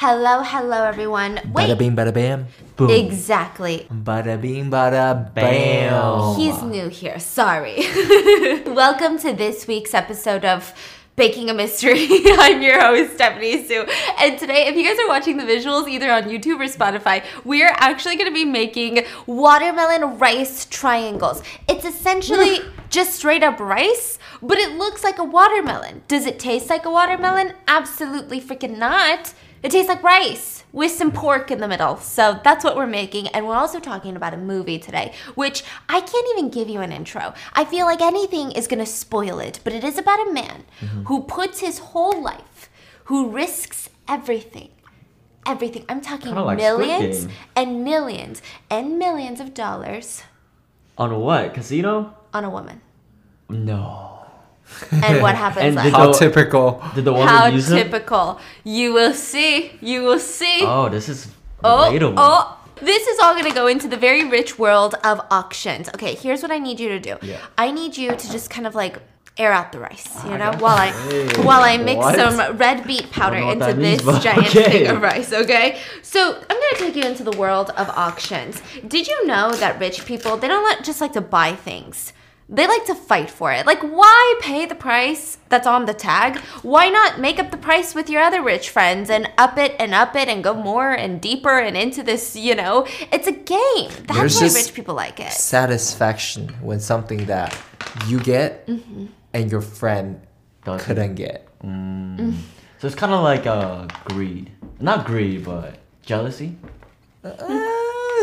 Hello, hello, everyone. Wait. Bada bing, bada bam. Boom. Exactly. Bada bing, bada bam. He's new here. Sorry. Welcome to this week's episode of Baking a Mystery. I'm your host, Stephanie Soo. And today, if you guys are watching the visuals either on YouTube or Spotify, we are actually going to be making watermelon rice triangles. It's essentially just straight up rice, but it looks like a watermelon. Does it taste like a watermelon? Absolutely freaking not. It tastes like rice with some pork in the middle. So that's what we're making. And we're also talking about a movie today, which I can't even give you an intro. I feel like anything is going to spoil it, but it is about a man mm-hmm. who puts his whole life, who risks everything. Everything. I'm talking like millions and millions and millions of dollars On what? Casino? on a woman. No. And what happens And last? did How typical. Did the woman How use them? typical. You will see. You will see. Oh, this is Oh, relatable. oh, this is all gonna go into the very rich world of auctions. Okay, here's what I need you to do. Yeah. I need you to just kind of like air out the rice, you know, got while I Hey, while I mix what? some red beet powder into this means, giant okay. thing of rice. Okay, so I'm gonna take you into the world of auctions. Did you know that rich people they don't let, just like to buy things? They like to fight for it. Like, why pay the price that's on the tag? Why not make up the price with your other rich friends and up it and up it and go more and deeper and into this, you know? It's a game. That's There's why this rich people like it. Satisfaction when something that you get Mm-hmm. and your friend Doesn't. couldn't get. So it's kind of like uh, greed. Not greed, but jealousy. Uh,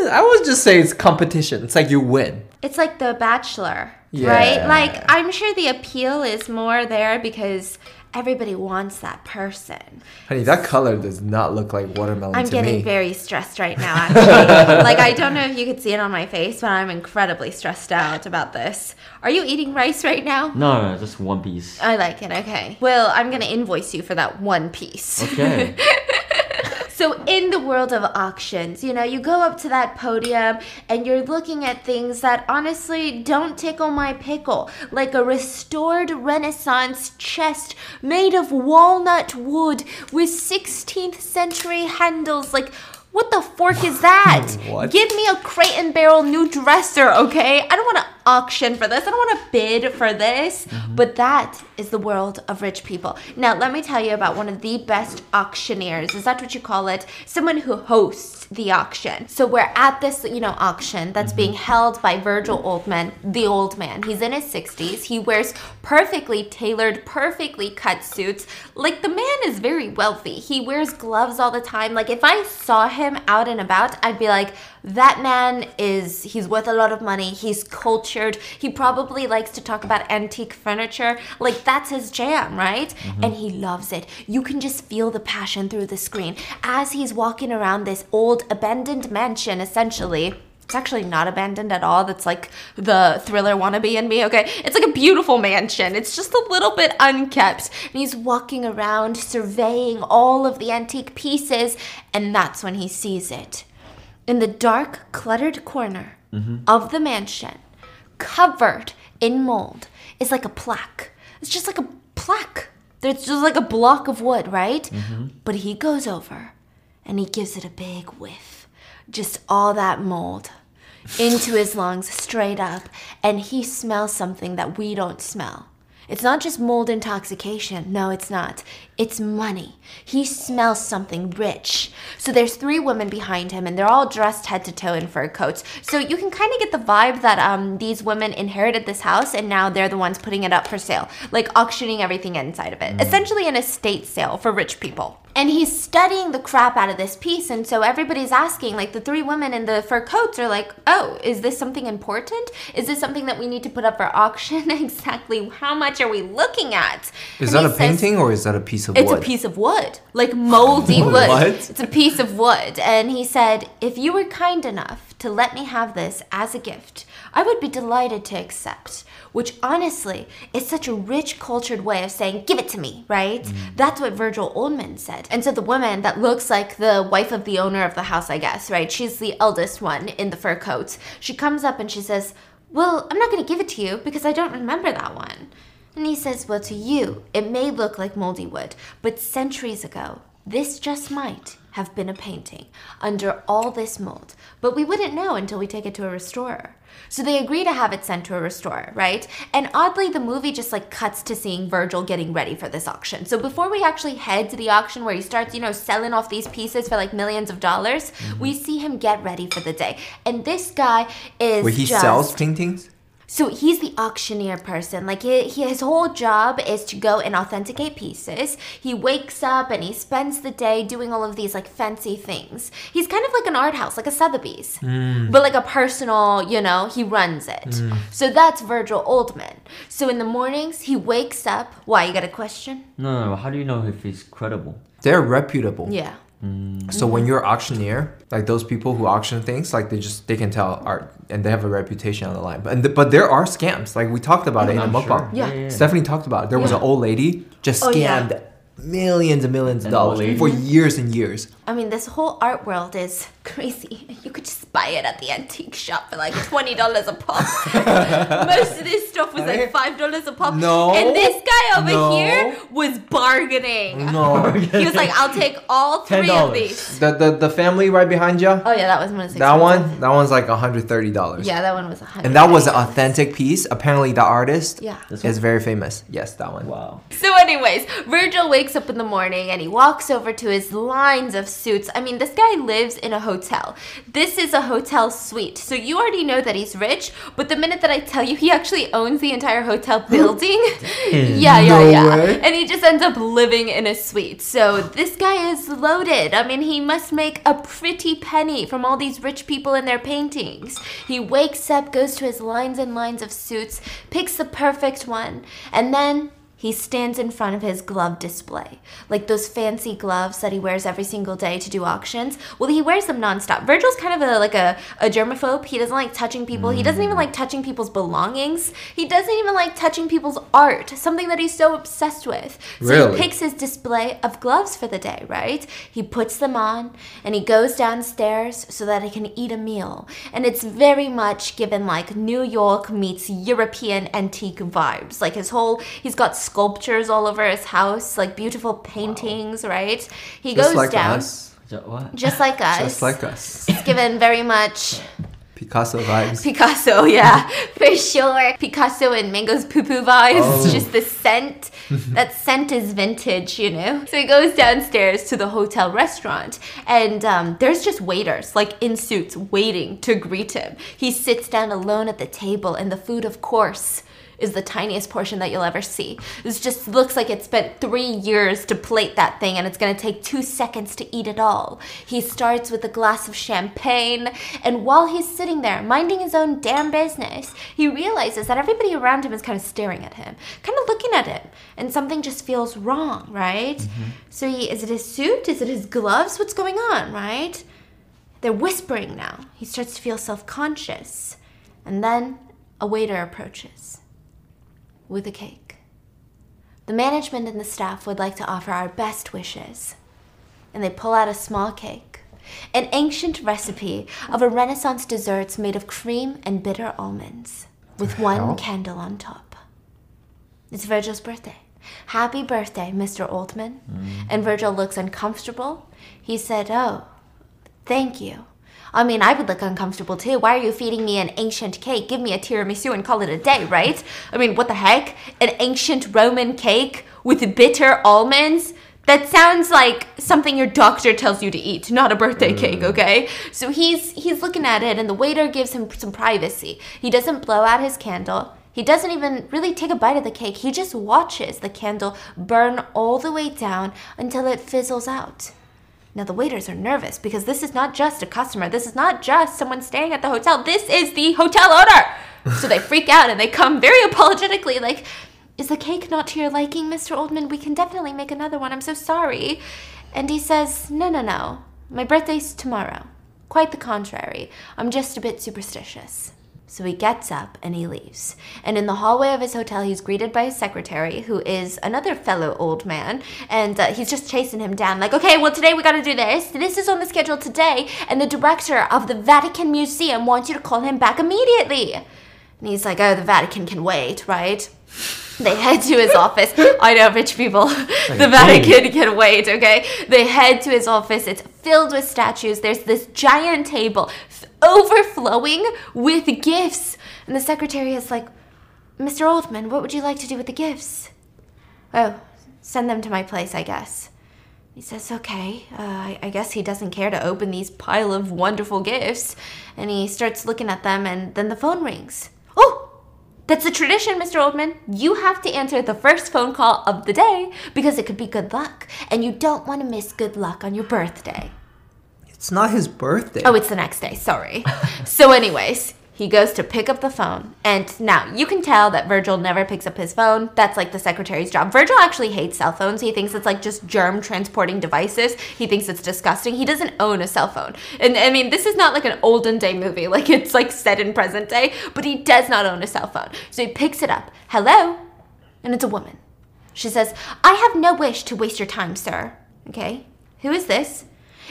I would just say it's competition. It's like you win. It's like The Bachelor, Yeah. right? Like, I'm sure the appeal is more there because everybody wants that person. Honey, that color does not look like watermelon I'm to getting me. very stressed right now, actually. like, I don't know if you could see it on my face, but I'm incredibly stressed out about this. Are you eating rice right now? No, no, just one piece. I like it, okay. Well, I'm gonna invoice you for that one piece. Okay. So, in the world of auctions, you know, you go up to that podium and you're looking at things that honestly don't tickle my pickle. Like a restored Renaissance chest made of walnut wood with 16th century handles. Like, what the fork is that? What? Give me a crate and barrel new dresser, okay? I don't want to auction for this. I don't want to bid for this. Mm-hmm. But that is the world of rich people. Now, let me tell you about one of the best auctioneers. Is that what you call it? Someone who hosts the auction. So we're at this, you know, auction that's mm-hmm. being held by Virgil Oldman, the old man. He's in his 60s. He wears perfectly tailored, perfectly cut suits. Like the man is very wealthy. He wears gloves all the time. Like if I saw him out and about, I'd be like, that man is he's worth a lot of money. He's cultured. He probably likes to talk about antique furniture. Like that's his jam, right? Mm-hmm. And he loves it. You can just feel the passion through the screen as he's walking around this old abandoned mansion essentially. It's actually not abandoned at all. That's like the thriller wannabe in me, okay? It's like a beautiful mansion. It's just a little bit unkept. And he's walking around surveying all of the antique pieces, and that's when he sees it. In the dark, cluttered corner of the mansion, covered in mold, is like a plaque. It's just like a plaque. It's just like a block of wood, right? But he goes over and he gives it a big whiff. Just all that mold into his lungs straight up. And he smells something that we don't smell. It's not just mold intoxication. No, it's not. It's money. He smells something rich. So there's three women behind him, and they're all dressed head to toe in fur coats. So you can kind of get the vibe that um these women inherited this house, and now they're the ones putting it up for sale, like auctioning everything inside of it. Essentially, an estate sale for rich people. And he's studying the crap out of this piece, and so everybody's asking, like the three women in the fur coats are like, "Oh, is this something important? Is this something that we need to put up for auction? exactly how much are we looking at?" Is And that a says- painting or is that a piece of wood? it's wood? a piece of wood, like moldy wood. It's a piece of wood. And he said, If you were kind enough to let me have this as a gift, I would be delighted to accept. Which honestly is such a rich, cultured way of saying, Give it to me, right? Mm. That's what Virgil Oldman said. And so the woman that looks like the wife of the owner of the house, I guess, right? She's the eldest one in the fur coats. She comes up and she says, Well, I'm not going to give it to you because I don't remember that one. And he says, Well, to you, it may look like moldy wood, but centuries ago, this just might have been a painting under all this mold, but we wouldn't know until we take it to a restorer. So they agree to have it sent to a restorer, right? And oddly, the movie just like cuts to seeing Virgil getting ready for this auction. So before we actually head to the auction where he starts, you know, selling off these pieces for like millions of dollars, mm-hmm. we see him get ready for the day. And this guy is Where he just, sells paintings? So he's the auctioneer person. Like he, he, his whole job is to go and authenticate pieces. He wakes up and he spends the day doing all of these like fancy things. He's kind of like an art house, like a Sotheby's, mm. but like a personal. You know, he runs it. Mm. So that's Virgil Oldman. So in the mornings he wakes up. Why you got a question? No, no, no. How do you know if he's credible? They're reputable. Yeah. So when you're auctioneer, like those people who auction things, like they just they can tell art and they have a reputation on the line. But but there are scams. Like we talked about it in a I'm mukbang. sure. Yeah. yeah, yeah. Stephanie talked about it. There was an old lady just Oh, yeah. scammed millions and millions of dollars for years and years. I mean, this whole art world is crazy. You could just buy it at the antique shop for like twenty dollars a pop. Most of this stuff was like five dollars a pop. No. and this guy over No. here was bargaining. No. He was like, "I'll take all three of $10. these." the, the the family right behind you. Oh yeah, that was one of that one, that one's like hundred thirty dollars. Yeah, that one was a hundred. And that was an authentic piece. Apparently, the artist Yeah. Is very famous. Yes, that one. Wow. So, anyways, Virgil wakes up in the morning and he walks over to his lines of suits. I mean, this guy lives in a hotel. This is a hotel suite. So, you already know that he's rich, but the minute that I tell you he actually owns the entire hotel building, yeah, yeah, No yeah. way. And he just ends up living in a suite. So, this guy is loaded. I mean, he must make a pretty penny from all these rich people and their paintings. He wakes up, goes to his lines and lines of suits, picks the perfect one, and then he stands in front of his glove display. Like those fancy gloves that he wears every single day to do auctions. Well, he wears them nonstop. Virgil's kind of a, like a, a germaphobe. He doesn't like touching people. He doesn't even mm. like touching people's belongings. He doesn't even like touching people's art, something that he's so obsessed with. So Really? he picks his display of gloves for the day, right? He puts them on and he goes downstairs so that he can eat a meal. And it's very much given like New York meets European antique vibes. Like his whole, he's got sculptures all over his house, like beautiful paintings, right? He Just goes like down. us. What? Just like us. Just like us. It's given very much Picasso vibes. Picasso, yeah, for sure. Picasso and Mango's poo poo vibes. Oh. Just the scent. that scent is vintage, you know? So he goes downstairs to the hotel restaurant, and um, there's just waiters, like in suits, waiting to greet him. He sits down alone at the table, and the food, of course, is the tiniest portion that you'll ever see. This just looks like it spent three years to plate that thing and it's gonna take two seconds to eat it all. He starts with a glass of champagne, and while he's sitting there minding his own damn business, he realizes that everybody around him is kind of staring at him, kind of looking at him, and something just feels wrong, right? Mm-hmm. So he, is it his suit? Is it his gloves? What's going on, right? They're whispering now. He starts to feel self conscious. And then a waiter approaches with a cake. The management and the staff would like to offer our best wishes. And they pull out a small cake, an ancient recipe of a Renaissance desserts made of cream and bitter almonds, with one hell? candle on top. It's Virgil's birthday. Happy birthday, Mr. Oldman. Mm. And Virgil looks uncomfortable. He said, Oh, thank you. I mean, I would look uncomfortable too. Why are you feeding me an ancient cake? Give me a tiramisu and call it a day, right? I mean, what the heck? An ancient Roman cake with bitter almonds? That sounds like something your doctor tells you to eat, not a birthday mm. cake, okay? So he's he's looking at it and the waiter gives him some privacy. He doesn't blow out his candle. He doesn't even really take a bite of the cake. He just watches the candle burn all the way down until it fizzles out. Now, the waiters are nervous because this is not just a customer. This is not just someone staying at the hotel. This is the hotel owner. so they freak out and they come very apologetically, like, Is the cake not to your liking, Mr. Oldman? We can definitely make another one. I'm so sorry. And he says, No, no, no. My birthday's tomorrow. Quite the contrary. I'm just a bit superstitious. So he gets up and he leaves. And in the hallway of his hotel, he's greeted by his secretary, who is another fellow old man. And uh, he's just chasing him down, like, okay, well, today we gotta do this. This is on the schedule today. And the director of the Vatican Museum wants you to call him back immediately. And he's like, oh, the Vatican can wait, right? They head to his office. I know, rich people. the Vatican can wait, okay? They head to his office. It's filled with statues. There's this giant table overflowing with gifts. And the secretary is like, Mr. Oldman, what would you like to do with the gifts? Oh, send them to my place, I guess. He says, okay, uh, I, I guess he doesn't care to open these pile of wonderful gifts. And he starts looking at them, and then the phone rings. That's a tradition, Mr. Oldman. You have to answer the first phone call of the day because it could be good luck, and you don't want to miss good luck on your birthday. It's not his birthday. Oh, it's the next day, sorry. so, anyways, he goes to pick up the phone, and now you can tell that Virgil never picks up his phone. That's like the secretary's job. Virgil actually hates cell phones. He thinks it's like just germ transporting devices. He thinks it's disgusting. He doesn't own a cell phone. And I mean, this is not like an olden day movie, like it's like set in present day, but he does not own a cell phone. So he picks it up. Hello? And it's a woman. She says, I have no wish to waste your time, sir. Okay? Who is this?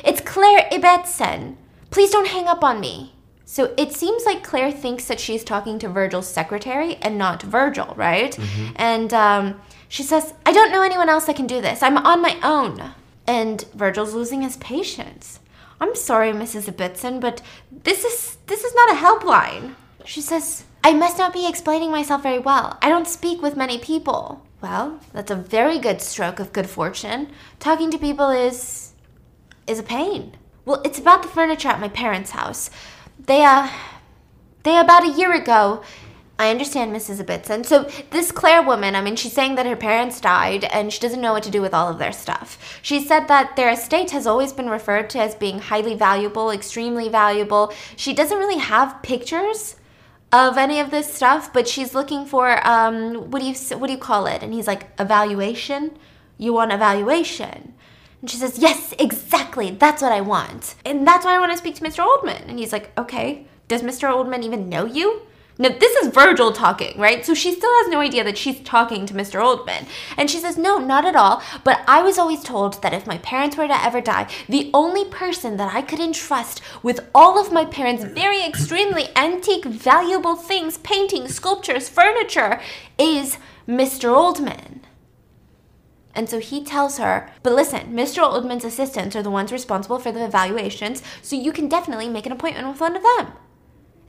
It's Claire Ibbetson. Please don't hang up on me. So it seems like Claire thinks that she's talking to Virgil's secretary and not Virgil, right? And um, she says, I don't know anyone else that can do this. I'm on my own. And Virgil's losing his patience. I'm sorry, Mrs. Ibbetson, but this is this is not a helpline. She says, I must not be explaining myself very well. I don't speak with many people. Well, that's a very good stroke of good fortune. Talking to people is is a pain. Well, it's about the furniture at my parents' house. They, uh, they about a year ago. I understand, Mrs. Ibbetson. So this Claire woman, I mean, she's saying that her parents died and she doesn't know what to do with all of their stuff. She said that their estate has always been referred to as being highly valuable, extremely valuable. She doesn't really have pictures of any of this stuff, but she's looking for um, what do you what do you call it? And he's like evaluation. You want evaluation? And she says, Yes, exactly. That's what I want. And that's why I want to speak to Mr. Oldman. And he's like, Okay. Does Mr. Oldman even know you? No, this is Virgil talking, right? So she still has no idea that she's talking to Mr. Oldman. And she says, No, not at all. But I was always told that if my parents were to ever die, the only person that I could entrust with all of my parents' very extremely antique, valuable things, paintings, sculptures, furniture, is Mr. Oldman. And so he tells her, but listen, Mr. Oldman's assistants are the ones responsible for the evaluations, so you can definitely make an appointment with one of them.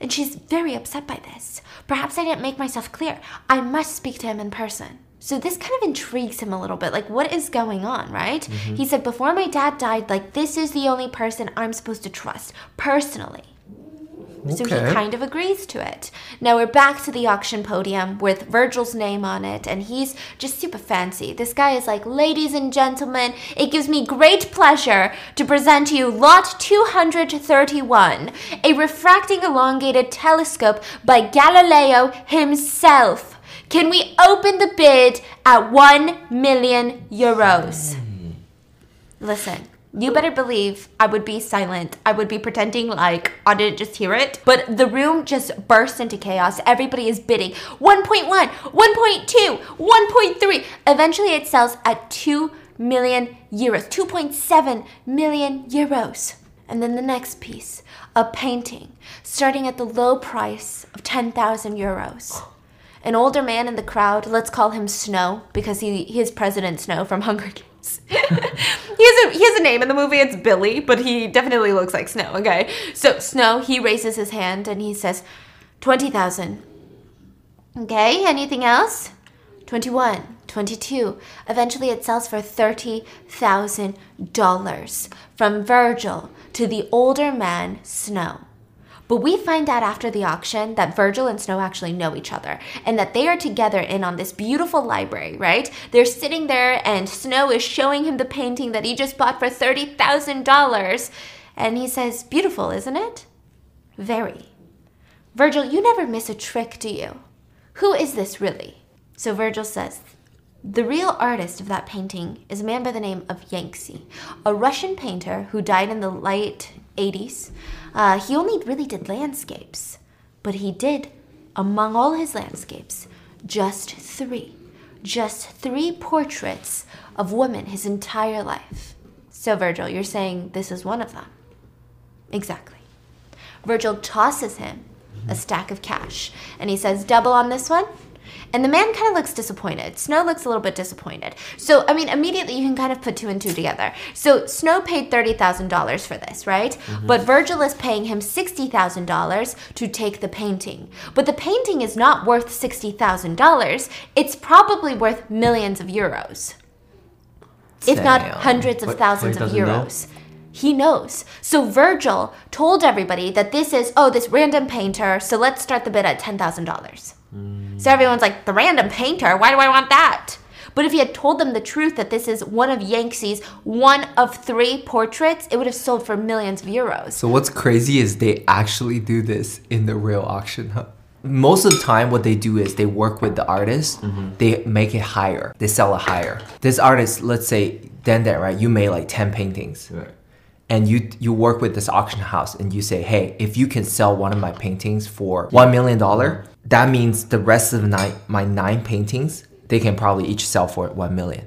And she's very upset by this. Perhaps I didn't make myself clear. I must speak to him in person. So this kind of intrigues him a little bit. Like, what is going on, right? Mm-hmm. He said, before my dad died, like, this is the only person I'm supposed to trust personally. So he kind of agrees to it. Now we're back to the auction podium with Virgil's name on it, and he's just super fancy. This guy is like, Ladies and gentlemen, it gives me great pleasure to present to you Lot 231, a refracting elongated telescope by Galileo himself. Can we open the bid at 1 million euros? Hmm. Listen, you better believe I would be silent. I would be pretending like I didn't just hear it. But the room just burst into chaos. Everybody is bidding 1.1, 1.2, 1.3. Eventually it sells at 2 million euros, 2.7 million euros. And then the next piece, a painting, starting at the low price of 10,000 euros. An older man in the crowd, let's call him Snow because he, he is President Snow from Hunger Games. He, has a, he has a name in the movie, it's Billy, but he definitely looks like Snow, okay? So, Snow, he raises his hand and he says, 20,000. Okay, anything else? 21, 22. Eventually it sells for $30,000 from Virgil to the older man, Snow. But we find out after the auction that Virgil and Snow actually know each other and that they are together in on this beautiful library, right? They're sitting there and Snow is showing him the painting that he just bought for $30,000. And he says, Beautiful, isn't it? Very. Virgil, you never miss a trick, do you? Who is this really? So Virgil says, the real artist of that painting is a man by the name of Yanksy, a Russian painter who died in the late 80s. Uh, he only really did landscapes, but he did, among all his landscapes, just three. Just three portraits of women his entire life. So, Virgil, you're saying this is one of them? Exactly. Virgil tosses him a stack of cash and he says, Double on this one? And the man kind of looks disappointed. Snow looks a little bit disappointed. So, I mean, immediately you can kind of put two and two together. So, Snow paid $30,000 for this, right? But Virgil is paying him $60,000 to take the painting. But the painting is not worth $60,000. It's probably worth millions of euros. If not hundreds of But- thousands of euros. He knows. So Virgil told everybody that this is, oh, this random painter, so let's start the bid at $10,000. So everyone's like, the random painter? Why do I want that? But if he had told them the truth that this is one of Yanksy's one of three portraits, it would have sold for millions of euros. So what's crazy is they actually do this in the real auction. Huh? Most of the time, what they do is they work with the artist. Mm-hmm. They make it higher. They sell it higher. This artist, let's say Dendet, right? You made like ten paintings, Right. And you you work with this auction house, and you say, hey, if you can sell one of my paintings for one million dollar, that means the rest of the nine my nine paintings they can probably each sell for one million.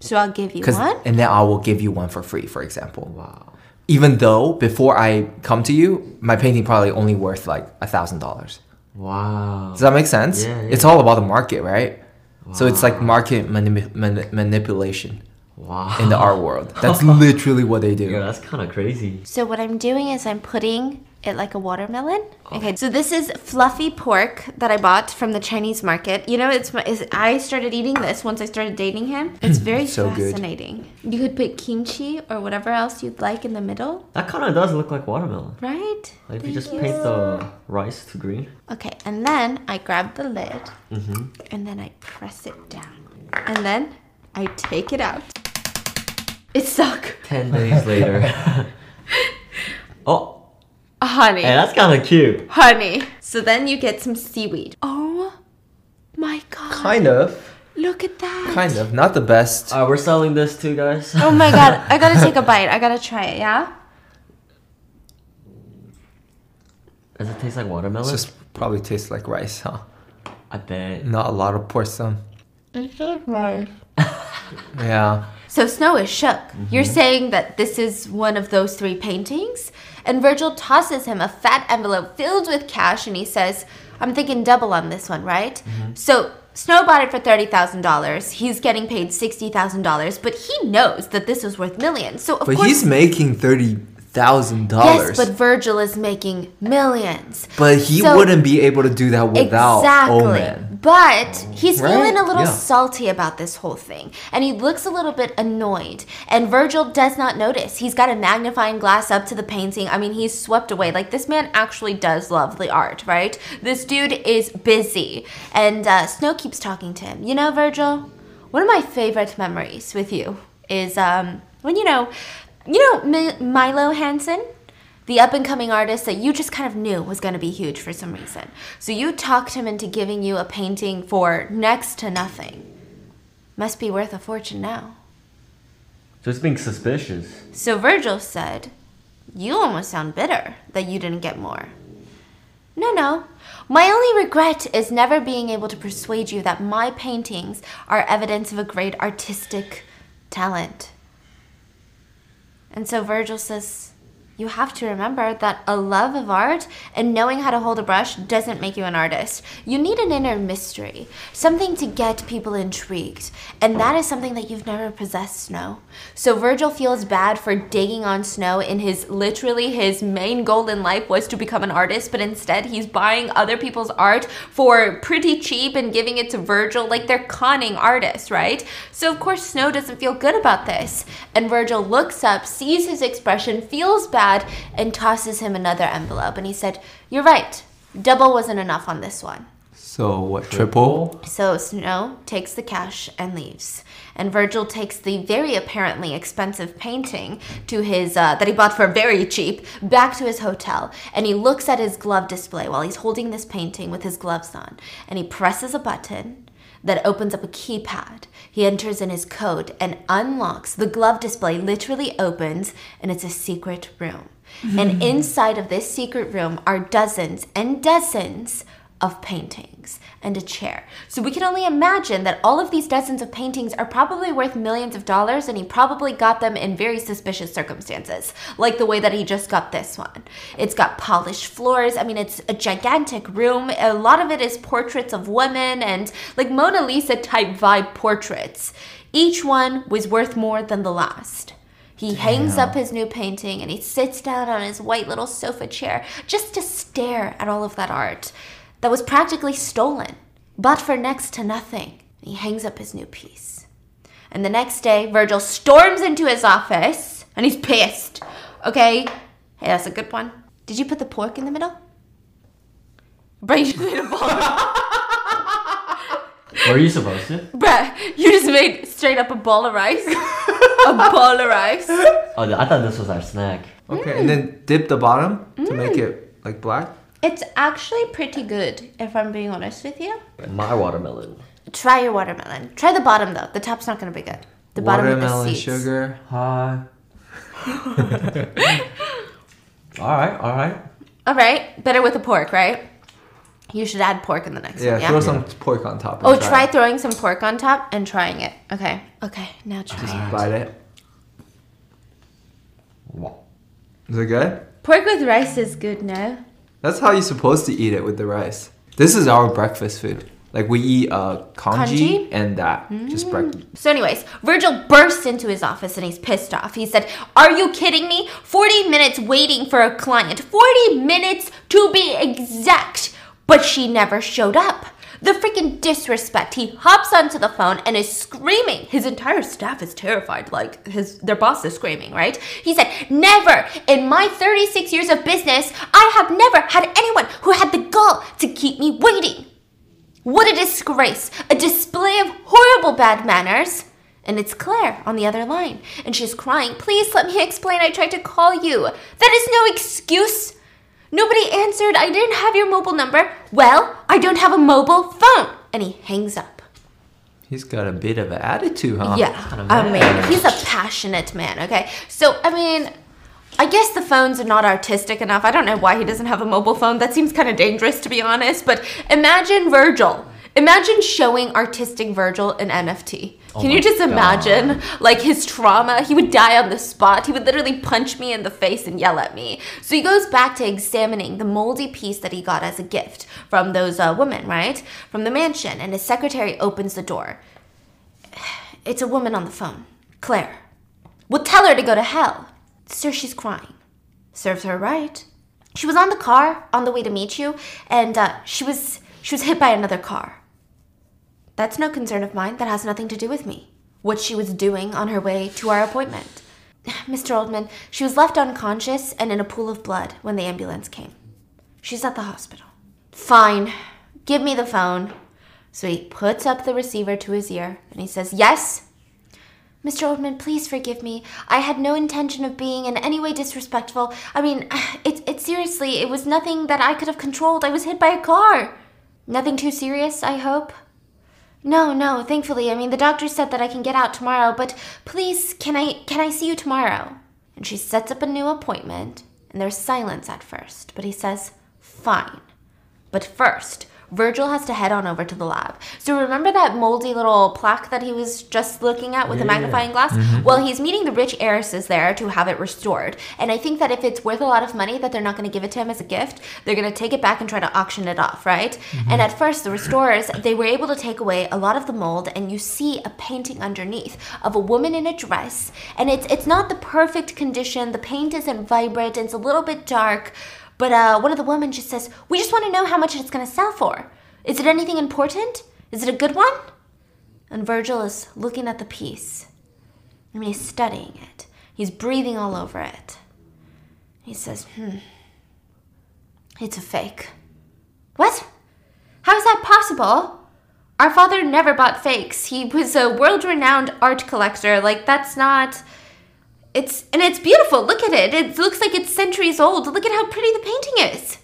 So I'll give you one. and then I will give you one for free, for example Wow. even though before I come to you, my painting probably only worth like a thousand dollars. Wow. Does that make sense? Yeah, yeah. It's all about the market, right? Wow. So it's like market mani- mani- manipulation Wow. in the art world. That's literally what they do. Yeah, that's kind of crazy. So what I'm doing is I'm putting it like a watermelon. Okay, so this is fluffy pork that I bought from the Chinese market. You know, it's, my- is I started eating this once I started dating him. It's very So good. fascinating. You could put kimchi or whatever else you'd like in the middle, That kind of does look like watermelon. right? Like if you just paint the rice to green. Okay, and then I grab the lid Mm-hmm. and then I press it down. And then I take it out. It stuck. Ten days later. oh, Honey. hey, that's kind of cute. Honey. So then you get some seaweed. Oh my god. Kind of. Look at that. Kind of. Not the best. Alright, we're selling this too, guys. Oh my god. I gotta take a bite. I gotta try it, yeah? Does it taste like It watermelon? just probably tastes like rice, huh? I bet. Not a lot of porcelain. It's just rice. Yeah. So Snow is shook. Mm-hmm. You're saying that this is one of those three paintings? And Virgil tosses him a fat envelope filled with cash and he says, I'm thinking double on this one, right? Mm-hmm. So Snow bought it for $30,000. He's getting paid $60,000, but he knows that this is worth millions. So of But course he's making 30 thousand dollars. Yes, but Virgil is making millions. But he So- wouldn't be able to do that without exactly. Omen. But he's Right? feeling a little Yeah. salty about this whole thing. And he looks a little bit annoyed. And Virgil does not notice. He's got a magnifying glass up to the painting. I mean, he's swept away. Like, this man actually does love the art, right? This dude is busy. And uh, Snow keeps talking to him. You know, Virgil, one of my favorite memories with you is um, when, you know, you know Mi- Milo Hansen? The up and coming artist that you just kind of knew was going to be huge for some reason. So you talked him into giving you a painting for next to nothing. Must be worth a fortune now. Just being suspicious. So Virgil said, You almost sound bitter that you didn't get more. No, no. My only regret is never being able to persuade you that my paintings are evidence of a great artistic talent. And so Virgil says, You have to remember that a love of art and knowing how to hold a brush doesn't make you an artist. You need an inner mystery, something to get people intrigued. And that is something that you've never possessed, Snow. So Virgil feels bad for digging on Snow in his literally his main goal in life was to become an artist, but instead he's buying other people's art for pretty cheap and giving it to Virgil like they're conning artists, right? So of course Snow doesn't feel good about this. And Virgil looks up, sees his expression, feels bad, and tosses him another envelope. And he said, You're right. Double wasn't enough on this one. So what? Triple? So Snow takes the cash and leaves, and Virgil takes the very apparently expensive painting to his uh, that he bought for very cheap back to his hotel, and he looks at his glove display while he's holding this painting with his gloves on, and he presses a button that opens up a keypad. He enters in his code and unlocks the glove display. Literally opens, and it's a secret room. and hmm. inside of this secret room are dozens and dozens of paintings and a chair. So we can only imagine that all of these dozens of paintings are probably worth millions of dollars and he probably got them in very suspicious circumstances, like the way that he just got this one. It's got polished floors. I mean, it's a gigantic room. A lot of it is portraits of women and like Mona Lisa type vibe portraits. Each one was worth more than the last. He hangs up his new painting and he sits down on his white little sofa chair just to stare at all of that art that was practically stolen, but for next to nothing. He hangs up his new piece. And the next day, Virgil storms into his office and he's pissed. Okay? Hey, that's a good one. Did you put the pork in the middle? Bruh, you just made a ball. Were you supposed to? Bruh, you just made straight up a ball of rice. a ball of rice. Oh, I thought this was our snack. Okay, and then dip the bottom to make mm. it like black. It's actually pretty good, if I'm being honest with you. My watermelon. Try your watermelon. Try the bottom though. The top's not gonna be good. The bottom with the Watermelon seeds. sugar. Hi. all right, all right. All right, better with the pork, right? You should add pork in the next Yeah, one. Yeah. throw some pork on top. and oh, try throwing some pork on top and trying it. Okay. Okay. Now try it. it. Bite it. Wow. Is it good? Pork with rice is good, no? That's how you're supposed to eat it with the rice. This is our breakfast food. Like we eat uh, and that. Just breakfast. So, anyways, Virgil bursts into his office and he's pissed off. He said, Are you kidding me? 40 minutes waiting for a client. 40 minutes to be exact. But she never showed up. The freaking disrespect. He hops onto the phone and is screaming. His entire staff is terrified, like his their boss is screaming, right? He said, Never in my 36 years of business, I have never had anyone who had the gall to keep me waiting. What a disgrace! A display of horrible bad manners! And it's Claire on the other line, and she's crying, Please let me explain. I tried to call you. That is no excuse. Nobody answered. I didn't have your mobile number. Well, I don't have a mobile phone. And he hangs up. He's got a bit of an attitude, huh? Yeah, I mean, he's a passionate man, okay? So, I mean, I guess the phones are not artistic enough. I don't know why he doesn't have a mobile phone. That seems kind of dangerous, to be honest. But imagine Virgil. Imagine showing artistic Virgil an NFT. Oh Can you just God. imagine, like, his trauma? He would die on the spot. He would literally punch me in the face and yell at me. So he goes back to examining the moldy piece that he got as a gift from those uh, women, right? From the mansion. And his secretary opens the door. It's a woman on the phone, Claire. We'll tell her to go to hell. Sir, she's crying. Serves her right. She was on the car on the way to meet you, and uh, she was she was hit by another car. That's no concern of mine. That has nothing to do with me. What she was doing on her way to our appointment. Mr. Oldman, she was left unconscious and in a pool of blood when the ambulance came. She's at the hospital. Fine. Give me the phone. So he puts up the receiver to his ear and he says, Yes? Mr. Oldman, please forgive me. I had no intention of being in any way disrespectful. I mean, it, it seriously, it was nothing that I could have controlled. I was hit by a car. Nothing too serious, I hope? No, no, thankfully. I mean, the doctor said that I can get out tomorrow, but please, can I can I see you tomorrow? And she sets up a new appointment, and there's silence at first, but he says, "Fine." But first, Virgil has to head on over to the lab. So remember that moldy little plaque that he was just looking at with the Yeah. magnifying glass? Mm-hmm. Well, he's meeting the rich heiresses there to have it restored. And I think that if it's worth a lot of money that they're not going to give it to him as a gift, they're going to take it back and try to auction it off, right? Mm-hmm. And at first, the restorers, they were able to take away a lot of the mold and you see a painting underneath of a woman in a dress. And it's it's not the perfect condition. The paint isn't vibrant. It's a little bit dark. But uh, one of the women just says, We just want to know how much it's going to sell for. Is it anything important? Is it a good one? And Virgil is looking at the piece. I mean, he's studying it. He's breathing all over it. He says, Hmm. It's a fake. What? How is that possible? Our father never bought fakes. He was a world renowned art collector. Like, that's not. It's and it's beautiful. Look at it. It looks like it's centuries old. Look at how pretty the painting is.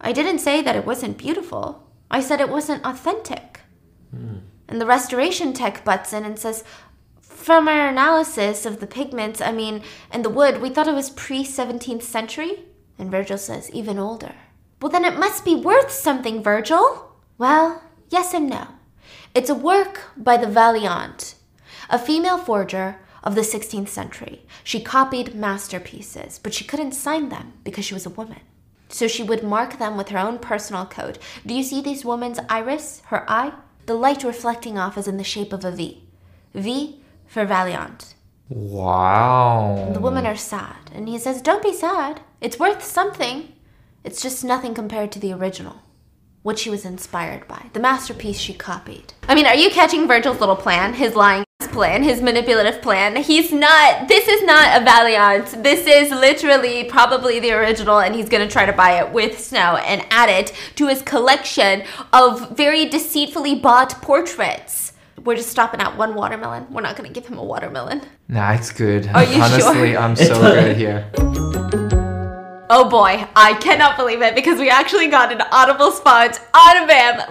I didn't say that it wasn't beautiful. I said it wasn't authentic. Hmm. And the restoration tech butts in and says, From our analysis of the pigments, I mean, and the wood, we thought it was pre 17th century. And Virgil says, Even older. Well, then it must be worth something, Virgil. Well, yes and no. It's a work by the Valiant, a female forger of the 16th century. She copied masterpieces, but she couldn't sign them because she was a woman. So she would mark them with her own personal code. Do you see this woman's iris, her eye? The light reflecting off is in the shape of a V. V for Valiant. Wow. The women are sad, and he says, Don't be sad. It's worth something. It's just nothing compared to the original. What she was inspired by, the masterpiece she copied. I mean, are you catching Virgil's little plan? His lying plan, his manipulative plan. He's not, this is not a Valiant. This is literally probably the original, and he's gonna try to buy it with Snow and add it to his collection of very deceitfully bought portraits. We're just stopping at one watermelon. We're not gonna give him a watermelon. Nah, it's good. Are you Honestly, sure? I'm so good here. Oh boy, I cannot believe it because we actually got an Audible spot on.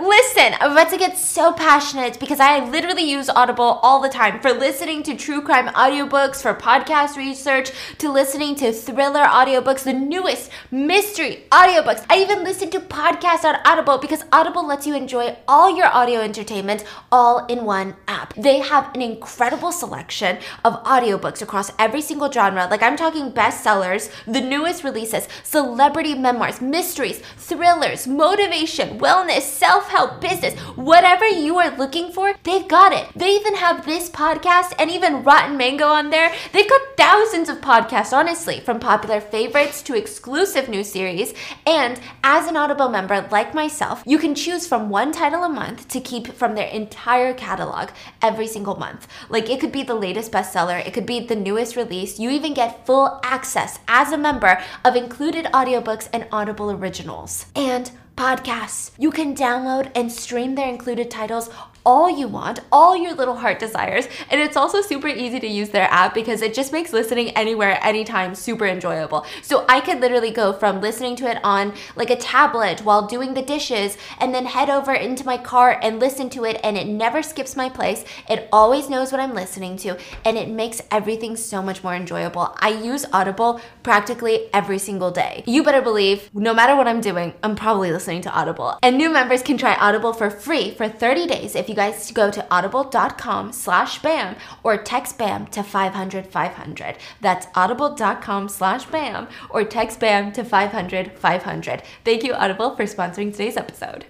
Listen, I'm about to get so passionate because I literally use Audible all the time for listening to true crime audiobooks, for podcast research, to listening to thriller audiobooks, the newest mystery audiobooks. I even listen to podcasts on Audible because Audible lets you enjoy all your audio entertainment all in one app. They have an incredible selection of audiobooks across every single genre. Like I'm talking bestsellers, the newest releases, celebrity memoirs, mysteries, thrillers, motivation, wellness, self help, business, whatever you are looking for, they've got it. They even have this podcast and even Rotten Mango on there. They've got thousands of podcasts, honestly, from popular favorites to exclusive new series. And as an Audible member like myself, you can choose from one title a month to keep from their entire catalog every single month. Like it could be the latest bestseller, it could be the newest release. You even get full access as a member of included audiobooks and Audible originals. And podcasts. You can download and stream their included titles all you want, all your little heart desires. And it's also super easy to use their app because it just makes listening anywhere, anytime super enjoyable. So I could literally go from listening to it on like a tablet while doing the dishes and then head over into my car and listen to it and it never skips my place. It always knows what I'm listening to and it makes everything so much more enjoyable. I use Audible practically every single day. You better believe no matter what I'm doing, I'm probably listening to Audible. And new members can try Audible for free for 30 days if you guys to go to audible.com slash bam or text bam to 500 500. That's audible.com slash bam or text bam to 500 500. Thank you, Audible, for sponsoring today's episode.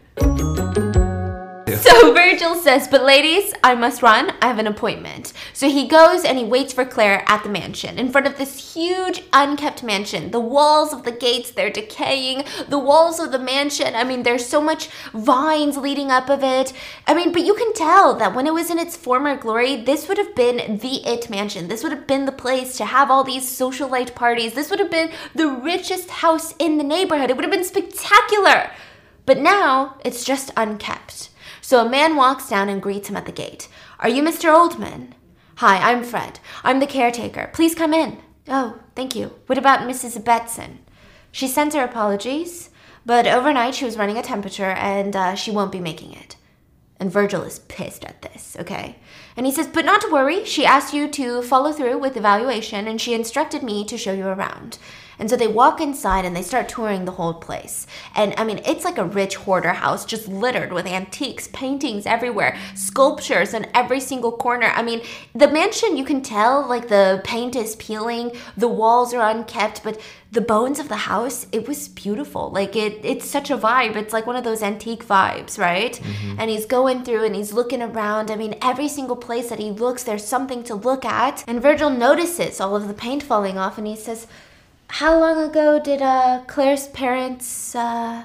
So Virgil says, But ladies, I must run. I have an appointment. So he goes and he waits for Claire at the mansion in front of this huge, unkept mansion. The walls of the gates, they're decaying. The walls of the mansion, I mean, there's so much vines leading up of it. I mean, but you can tell that when it was in its former glory, this would have been the it mansion. This would have been the place to have all these socialite parties. This would have been the richest house in the neighborhood. It would have been spectacular. But now it's just unkept. So a man walks down and greets him at the gate. Are you Mr. Oldman? Hi, I'm Fred. I'm the caretaker. Please come in. Oh, thank you. What about Mrs. Betson? She sent her apologies, but overnight she was running a temperature and uh, she won't be making it. And Virgil is pissed at this, okay? And he says, But not to worry, she asked you to follow through with evaluation and she instructed me to show you around. And so they walk inside and they start touring the whole place. And I mean, it's like a rich hoarder house, just littered with antiques, paintings everywhere, sculptures in every single corner. I mean, the mansion, you can tell like the paint is peeling, the walls are unkept, but the bones of the house, it was beautiful. Like it it's such a vibe. It's like one of those antique vibes, right? Mm-hmm. And he's going through and he's looking around. I mean, every single place that he looks, there's something to look at. And Virgil notices all of the paint falling off and he says, how long ago did uh, Claire's parents? Uh...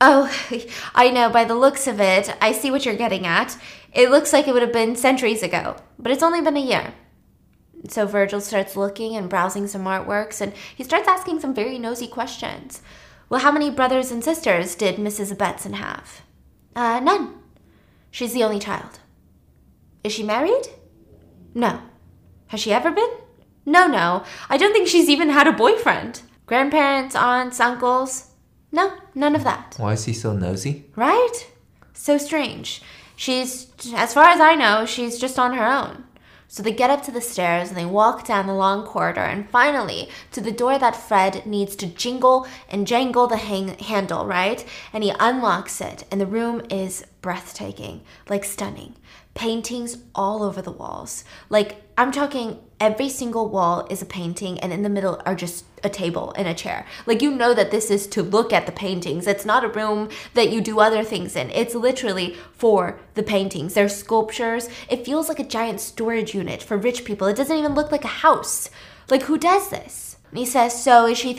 Oh, I know. By the looks of it, I see what you're getting at. It looks like it would have been centuries ago, but it's only been a year. So Virgil starts looking and browsing some artworks, and he starts asking some very nosy questions. Well, how many brothers and sisters did Mrs. Betson have? Uh, none. She's the only child. Is she married? No. Has she ever been? No, no. I don't think she's even had a boyfriend. Grandparents, aunts, uncles? No, none of that. Why is he so nosy? Right? So strange. She's, as far as I know, she's just on her own. So they get up to the stairs and they walk down the long corridor and finally to the door that Fred needs to jingle and jangle the hang- handle, right? And he unlocks it and the room is breathtaking, like stunning. Paintings all over the walls. Like I'm talking every single wall is a painting and in the middle are just a table and a chair. Like you know that this is to look at the paintings. It's not a room that you do other things in. It's literally for the paintings. There's sculptures. It feels like a giant storage unit for rich people. It doesn't even look like a house. Like who does this? And he says, "So is she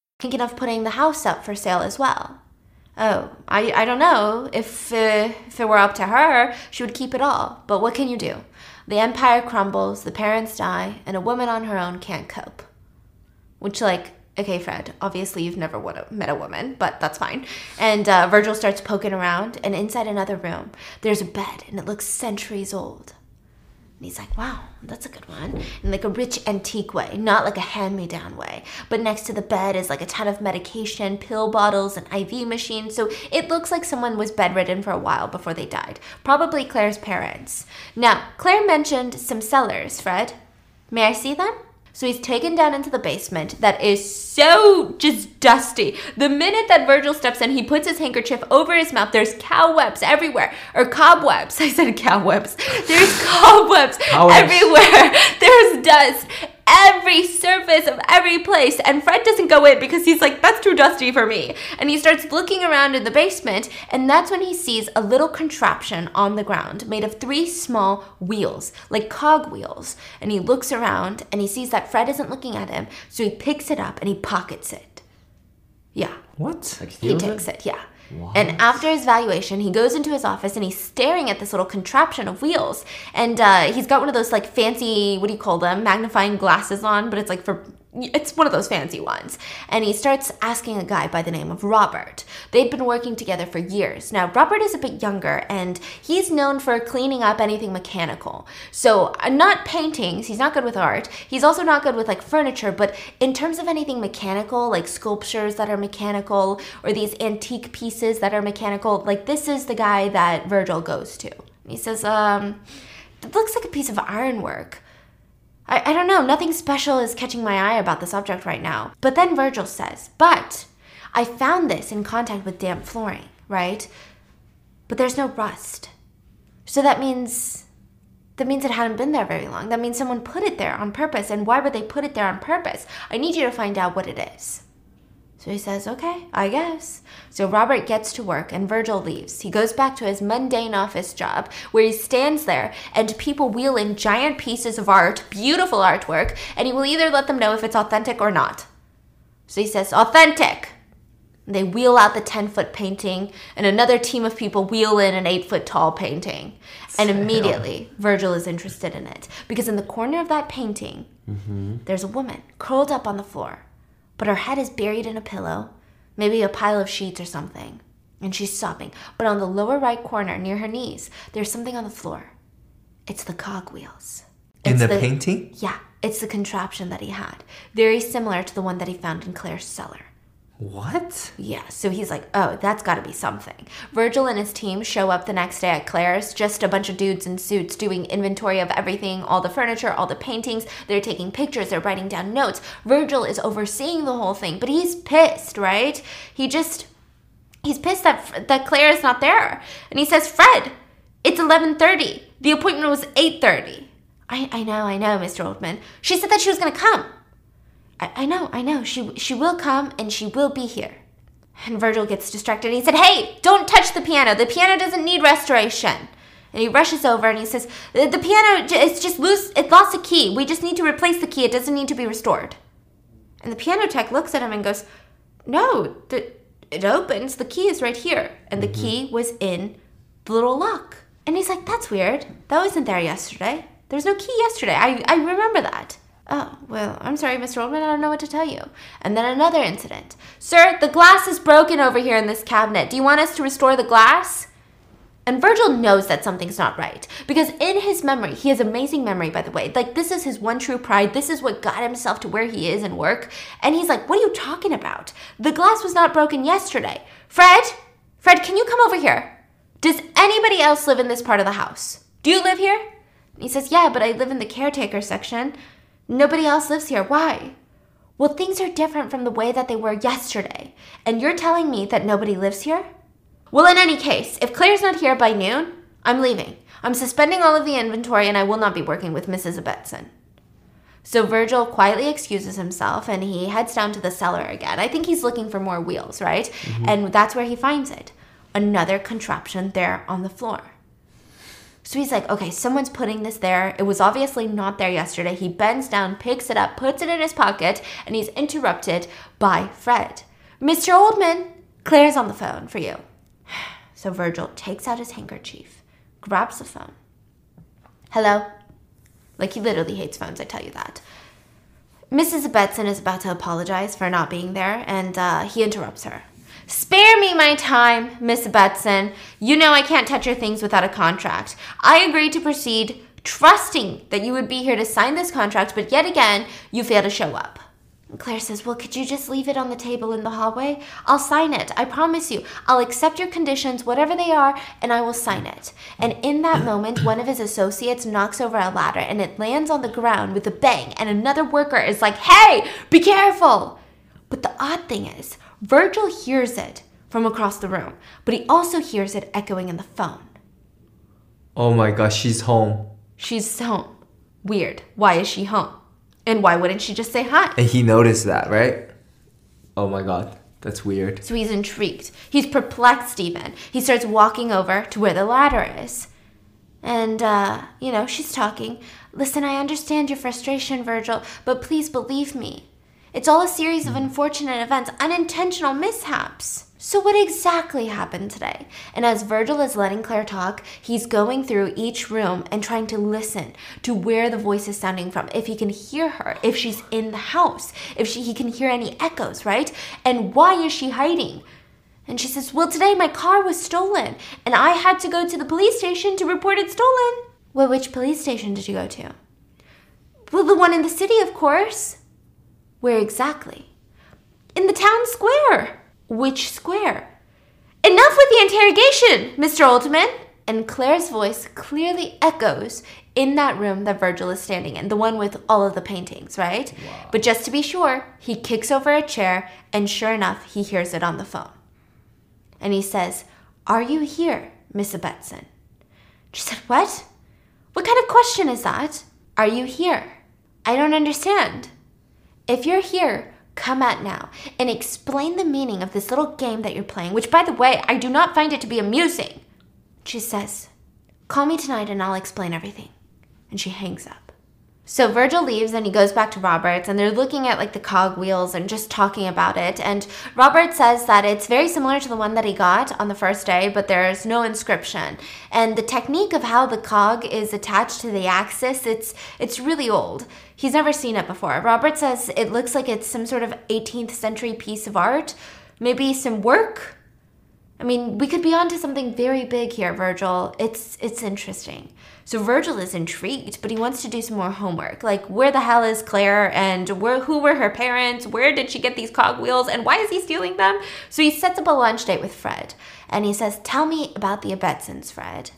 Thinking of putting the house up for sale as well. Oh, I, I don't know. If, uh, if it were up to her, she would keep it all. But what can you do? The empire crumbles, the parents die, and a woman on her own can't cope. Which, like, okay, Fred, obviously you've never met a woman, but that's fine. And uh, Virgil starts poking around, and inside another room, there's a bed, and it looks centuries old. And he's like, wow, that's a good one. In like a rich antique way, not like a hand me down way. But next to the bed is like a ton of medication, pill bottles, an IV machine. So it looks like someone was bedridden for a while before they died. Probably Claire's parents. Now, Claire mentioned some cellars, Fred. May I see them? So he's taken down into the basement that is so just dusty. The minute that Virgil steps in, he puts his handkerchief over his mouth. There's cobwebs everywhere, or cobwebs. I said cobwebs. There's cobwebs Cobwebs. everywhere. There's dust every surface of every place. And Fred doesn't go in because he's like, that's too dusty for me. And he starts looking around in the basement, and that's when he sees a little contraption on the ground made of three small wheels, like cog wheels. And he looks around and he sees that Fred isn't looking at him, so he picks it up and he pockets it. Yeah. What? Like He takes it? it, yeah. And after his valuation, he goes into his office and he's staring at this little contraption of wheels. And uh, he's got one of those like fancy, what do you call them, magnifying glasses on, but it's like for, it's one of those fancy ones. And he starts asking a guy by the name of Robert. They'd been working together for years. Now, Robert is a bit younger and he's known for cleaning up anything mechanical. So, uh, not paintings, he's not good with art. He's also not good with like furniture, but in terms of anything mechanical, like sculptures that are mechanical or these antique pieces that are mechanical, like this is the guy that Virgil goes to. He says, um, it looks like a piece of ironwork. I, I don't know, nothing special is catching my eye about this object right now. But then Virgil says, but I found this in contact with damp flooring, right? But there's no rust. So that means that means it hadn't been there very long. That means someone put it there on purpose. And why would they put it there on purpose? I need you to find out what it is. So he says, okay, I guess. So Robert gets to work and Virgil leaves. He goes back to his mundane office job where he stands there and people wheel in giant pieces of art, beautiful artwork, and he will either let them know if it's authentic or not. So he says, authentic. And They wheel out the 10 foot painting, and another team of people wheel in an 8 foot tall painting. And immediately, Virgil is interested in it. Because in the corner of that painting, mm-hmm. there's a woman curled up on the floor, but her head is buried in a pillow, maybe a pile of sheets or something. And she's sobbing. But on the lower right corner, near her knees, there's something on the floor. It's the cogwheels. In It's the painting? Yeah, it's the contraption that he had. Very similar to the one that he found in Claire's cellar. What? Yeah, so he's like, oh, that's gotta be something. Virgil and his team show up the next day at Claire's, just a bunch of dudes in suits doing inventory of everything all the furniture, all the paintings. They're taking pictures, they're writing down notes. Virgil is overseeing the whole thing, but he's pissed, right? He just. He's pissed that, that Claire is not there. And he says, Fred, it's 11.30. The appointment was 8.30. I, I know, I know, Mr. Oldman. She said that she was gonna come. I, I know, I know. She she will come and she will be here. And Virgil gets distracted. He said, "Hey, don't touch the piano. The piano doesn't need restoration." And he rushes over and he says, "The, the piano it's just loose. It lost a key. We just need to replace the key. It doesn't need to be restored." And the piano tech looks at him and goes, "No, the, it opens. The key is right here." And the mm-hmm. key was in the little lock. And he's like, "That's weird. That wasn't there yesterday. There's no key yesterday. I, I remember that. Oh, well, I'm sorry, Mr. Oldman, I don't know what to tell you. And then another incident. Sir, the glass is broken over here in this cabinet. Do you want us to restore the glass? And Virgil knows that something's not right because in his memory, he has amazing memory, by the way. Like, this is his one true pride. This is what got himself to where he is in work. And he's like, What are you talking about? The glass was not broken yesterday. Fred, Fred, can you come over here? Does anybody else live in this part of the house? Do you live here? He says, Yeah, but I live in the caretaker section. Nobody else lives here. Why? Well, things are different from the way that they were yesterday. And you're telling me that nobody lives here? Well, in any case, if Claire's not here by noon, I'm leaving. I'm suspending all of the inventory and I will not be working with Mrs. Abetson. So Virgil quietly excuses himself and he heads down to the cellar again. I think he's looking for more wheels, right? Mm-hmm. And that's where he finds it. Another contraption there on the floor. So he's like, okay, someone's putting this there. It was obviously not there yesterday. He bends down, picks it up, puts it in his pocket, and he's interrupted by Fred. Mr. Oldman, Claire's on the phone for you. So Virgil takes out his handkerchief, grabs the phone. Hello? Like he literally hates phones, I tell you that. Mrs. Betson is about to apologize for not being there, and uh, he interrupts her. Spare me my time, Miss Betson. You know I can't touch your things without a contract. I agreed to proceed, trusting that you would be here to sign this contract, but yet again, you fail to show up. Claire says, Well, could you just leave it on the table in the hallway? I'll sign it. I promise you. I'll accept your conditions, whatever they are, and I will sign it. And in that moment, one of his associates knocks over a ladder and it lands on the ground with a bang, and another worker is like, Hey, be careful! But the odd thing is, Virgil hears it from across the room, but he also hears it echoing in the phone. Oh my gosh, she's home. She's home. Weird. Why is she home? And why wouldn't she just say hi? And he noticed that, right? Oh my god, that's weird. So he's intrigued. He's perplexed even. He starts walking over to where the ladder is. And, uh, you know, she's talking. Listen, I understand your frustration, Virgil, but please believe me. It's all a series of unfortunate events, unintentional mishaps. So, what exactly happened today? And as Virgil is letting Claire talk, he's going through each room and trying to listen to where the voice is sounding from, if he can hear her, if she's in the house, if she, he can hear any echoes, right? And why is she hiding? And she says, Well, today my car was stolen, and I had to go to the police station to report it stolen. Well, which police station did you go to? Well, the one in the city, of course. Where exactly? In the town square. Which square? Enough with the interrogation, Mr. Oldman. And Claire's voice clearly echoes in that room that Virgil is standing in, the one with all of the paintings, right? But just to be sure, he kicks over a chair, and sure enough, he hears it on the phone. And he says, Are you here, Miss Betson? She said, What? What kind of question is that? Are you here? I don't understand. If you're here, come out now and explain the meaning of this little game that you're playing, which, by the way, I do not find it to be amusing. She says, Call me tonight and I'll explain everything. And she hangs up. So Virgil leaves and he goes back to Roberts and they're looking at like the cog wheels and just talking about it. And Robert says that it's very similar to the one that he got on the first day, but there's no inscription. And the technique of how the cog is attached to the axis, it's it's really old. He's never seen it before. Robert says it looks like it's some sort of 18th century piece of art, maybe some work. I mean, we could be onto something very big here, Virgil. It's it's interesting. So Virgil is intrigued, but he wants to do some more homework. Like, where the hell is Claire, and where who were her parents? Where did she get these cogwheels, and why is he stealing them? So he sets up a lunch date with Fred, and he says, "Tell me about the Abetsons, Fred."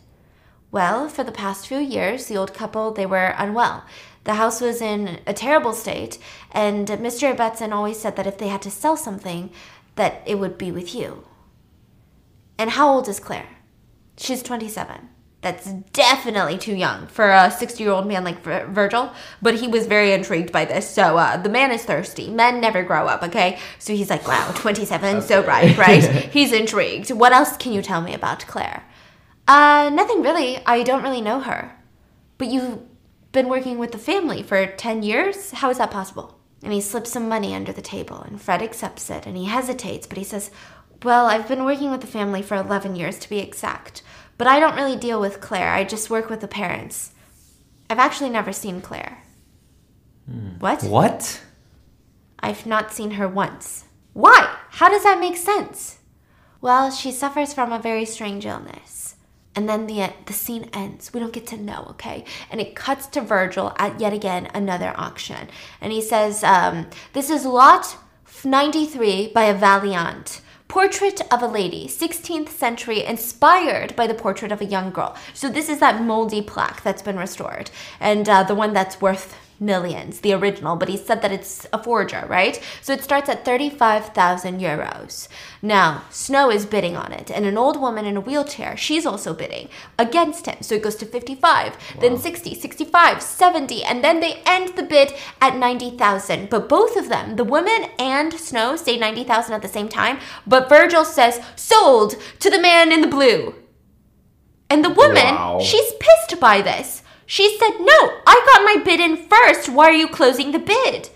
Well, for the past few years, the old couple they were unwell. The house was in a terrible state, and Mr. Betson always said that if they had to sell something, that it would be with you. And how old is Claire? She's 27. That's definitely too young for a 60 year old man like Vir- Virgil, but he was very intrigued by this. So uh, the man is thirsty. Men never grow up, okay? So he's like, wow, 27, so right, right? he's intrigued. What else can you tell me about Claire? Uh, nothing really. I don't really know her. But you've been working with the family for 10 years? How is that possible? And he slips some money under the table, and Fred accepts it, and he hesitates, but he says, Well, I've been working with the family for 11 years to be exact, but I don't really deal with Claire. I just work with the parents. I've actually never seen Claire. Hmm. What? What? I've not seen her once. Why? How does that make sense? Well, she suffers from a very strange illness. And then the the scene ends. We don't get to know, okay? And it cuts to Virgil at yet again another auction, and he says, um, "This is lot 93 by a Valiant." Portrait of a lady, 16th century, inspired by the portrait of a young girl. So, this is that moldy plaque that's been restored, and uh, the one that's worth millions, the original, but he said that it's a forger, right? So it starts at 35,000 euros. Now, Snow is bidding on it, and an old woman in a wheelchair, she's also bidding against him. So it goes to 55, then 60, 65, 70, and then they end the bid at 90,000. But both of them, the woman and Snow, say 90,000 at the same time, but Virgil says, sold to the man in the blue. And the woman, Wow. she's pissed by this. She said, No, I got my bid in first. Why are you closing the bid?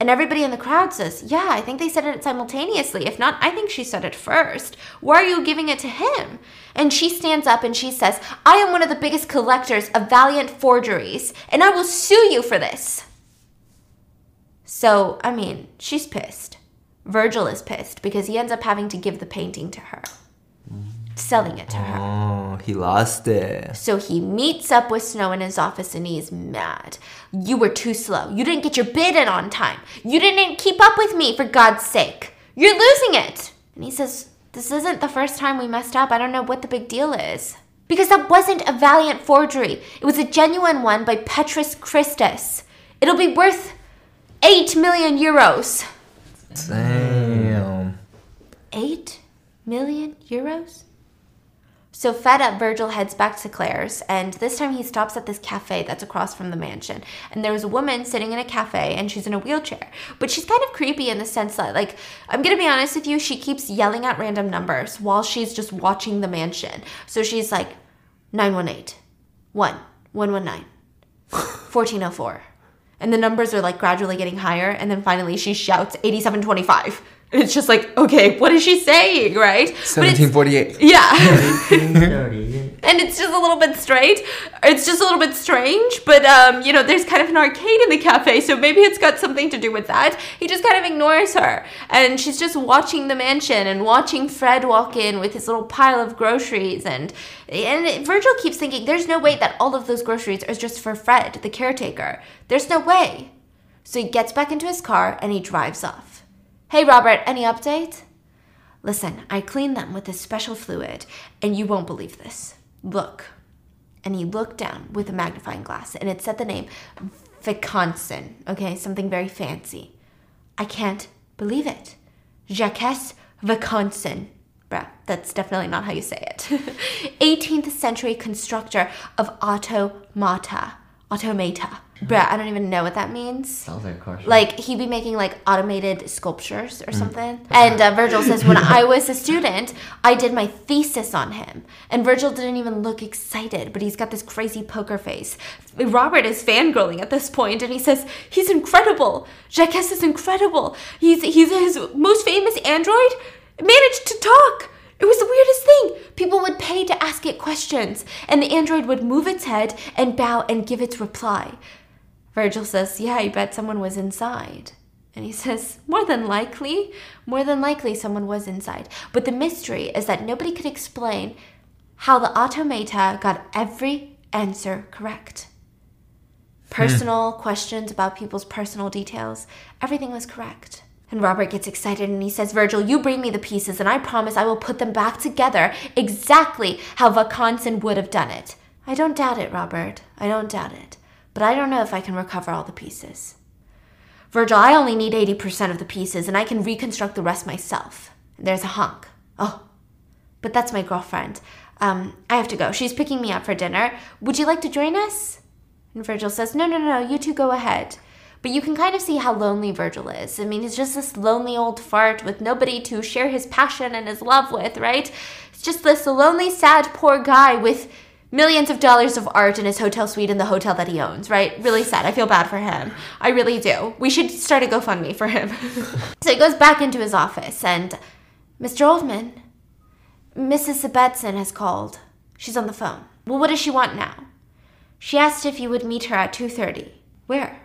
And everybody in the crowd says, Yeah, I think they said it simultaneously. If not, I think she said it first. Why are you giving it to him? And she stands up and she says, I am one of the biggest collectors of valiant forgeries, and I will sue you for this. So, I mean, she's pissed. Virgil is pissed because he ends up having to give the painting to her, selling it to her. Oh, he lost it. So he meets up with Snow in his office and he's mad. You were too slow. You didn't get your bid in on time. You didn't keep up with me, for God's sake. You're losing it. And he says, This isn't the first time we messed up. I don't know what the big deal is. Because that wasn't a valiant forgery, it was a genuine one by Petrus Christus. It'll be worth 8 million euros. Damn. 8 million euros? So fed up, Virgil heads back to Claire's, and this time he stops at this cafe that's across from the mansion. And there's a woman sitting in a cafe, and she's in a wheelchair. But she's kind of creepy in the sense that, like, I'm gonna be honest with you, she keeps yelling at random numbers while she's just watching the mansion. So she's like, 918, 1, 119, 1404. And the numbers are like gradually getting higher, and then finally she shouts 8725. And it's just like, okay, what is she saying, right? But it's- 1748. yeah. and it's just a little bit straight. It's just a little bit strange, but um, you know, there's kind of an arcade in the cafe, so maybe it's got something to do with that. He just kind of ignores her, and she's just watching the mansion and watching Fred walk in with his little pile of groceries, and and Virgil keeps thinking, there's no way that all of those groceries are just for Fred, the caretaker. There's no way. So he gets back into his car and he drives off. Hey, Robert, any update? Listen, I cleaned them with this special fluid, and you won't believe this. Look. And he looked down with a magnifying glass, and it said the name Viconsin. Okay, something very fancy. I can't believe it. Jacques Viconsin. Bruh, that's definitely not how you say it. 18th century constructor of automata. Automata. Bruh, I don't even know what that means. Sounds like a like he'd be making like automated sculptures or something. And uh, virgil says when i was a student i did my thesis on him. And virgil didn't even look excited but he's got this crazy poker face. Robert is fangirling at this point and he says he's incredible. Jacques is incredible. He's he's his most famous android? Managed to talk it was the weirdest thing. People would pay to ask it questions, and the android would move its head and bow and give its reply. Virgil says, Yeah, I bet someone was inside. And he says, More than likely, more than likely someone was inside. But the mystery is that nobody could explain how the automata got every answer correct. Hmm. Personal questions about people's personal details, everything was correct. And Robert gets excited and he says, Virgil, you bring me the pieces and I promise I will put them back together exactly how Vaucanson would have done it. I don't doubt it, Robert. I don't doubt it. But I don't know if I can recover all the pieces. Virgil, I only need 80% of the pieces and I can reconstruct the rest myself. There's a honk. Oh, but that's my girlfriend. Um, I have to go. She's picking me up for dinner. Would you like to join us? And Virgil says, No, no, no, you two go ahead. But you can kind of see how lonely Virgil is. I mean, he's just this lonely old fart with nobody to share his passion and his love with, right? It's just this lonely, sad, poor guy with millions of dollars of art in his hotel suite in the hotel that he owns, right? Really sad. I feel bad for him. I really do. We should start a GoFundMe for him. so he goes back into his office and Mr. Oldman, Mrs. Sebetson has called. She's on the phone. Well, what does she want now? She asked if you would meet her at 2:30. Where?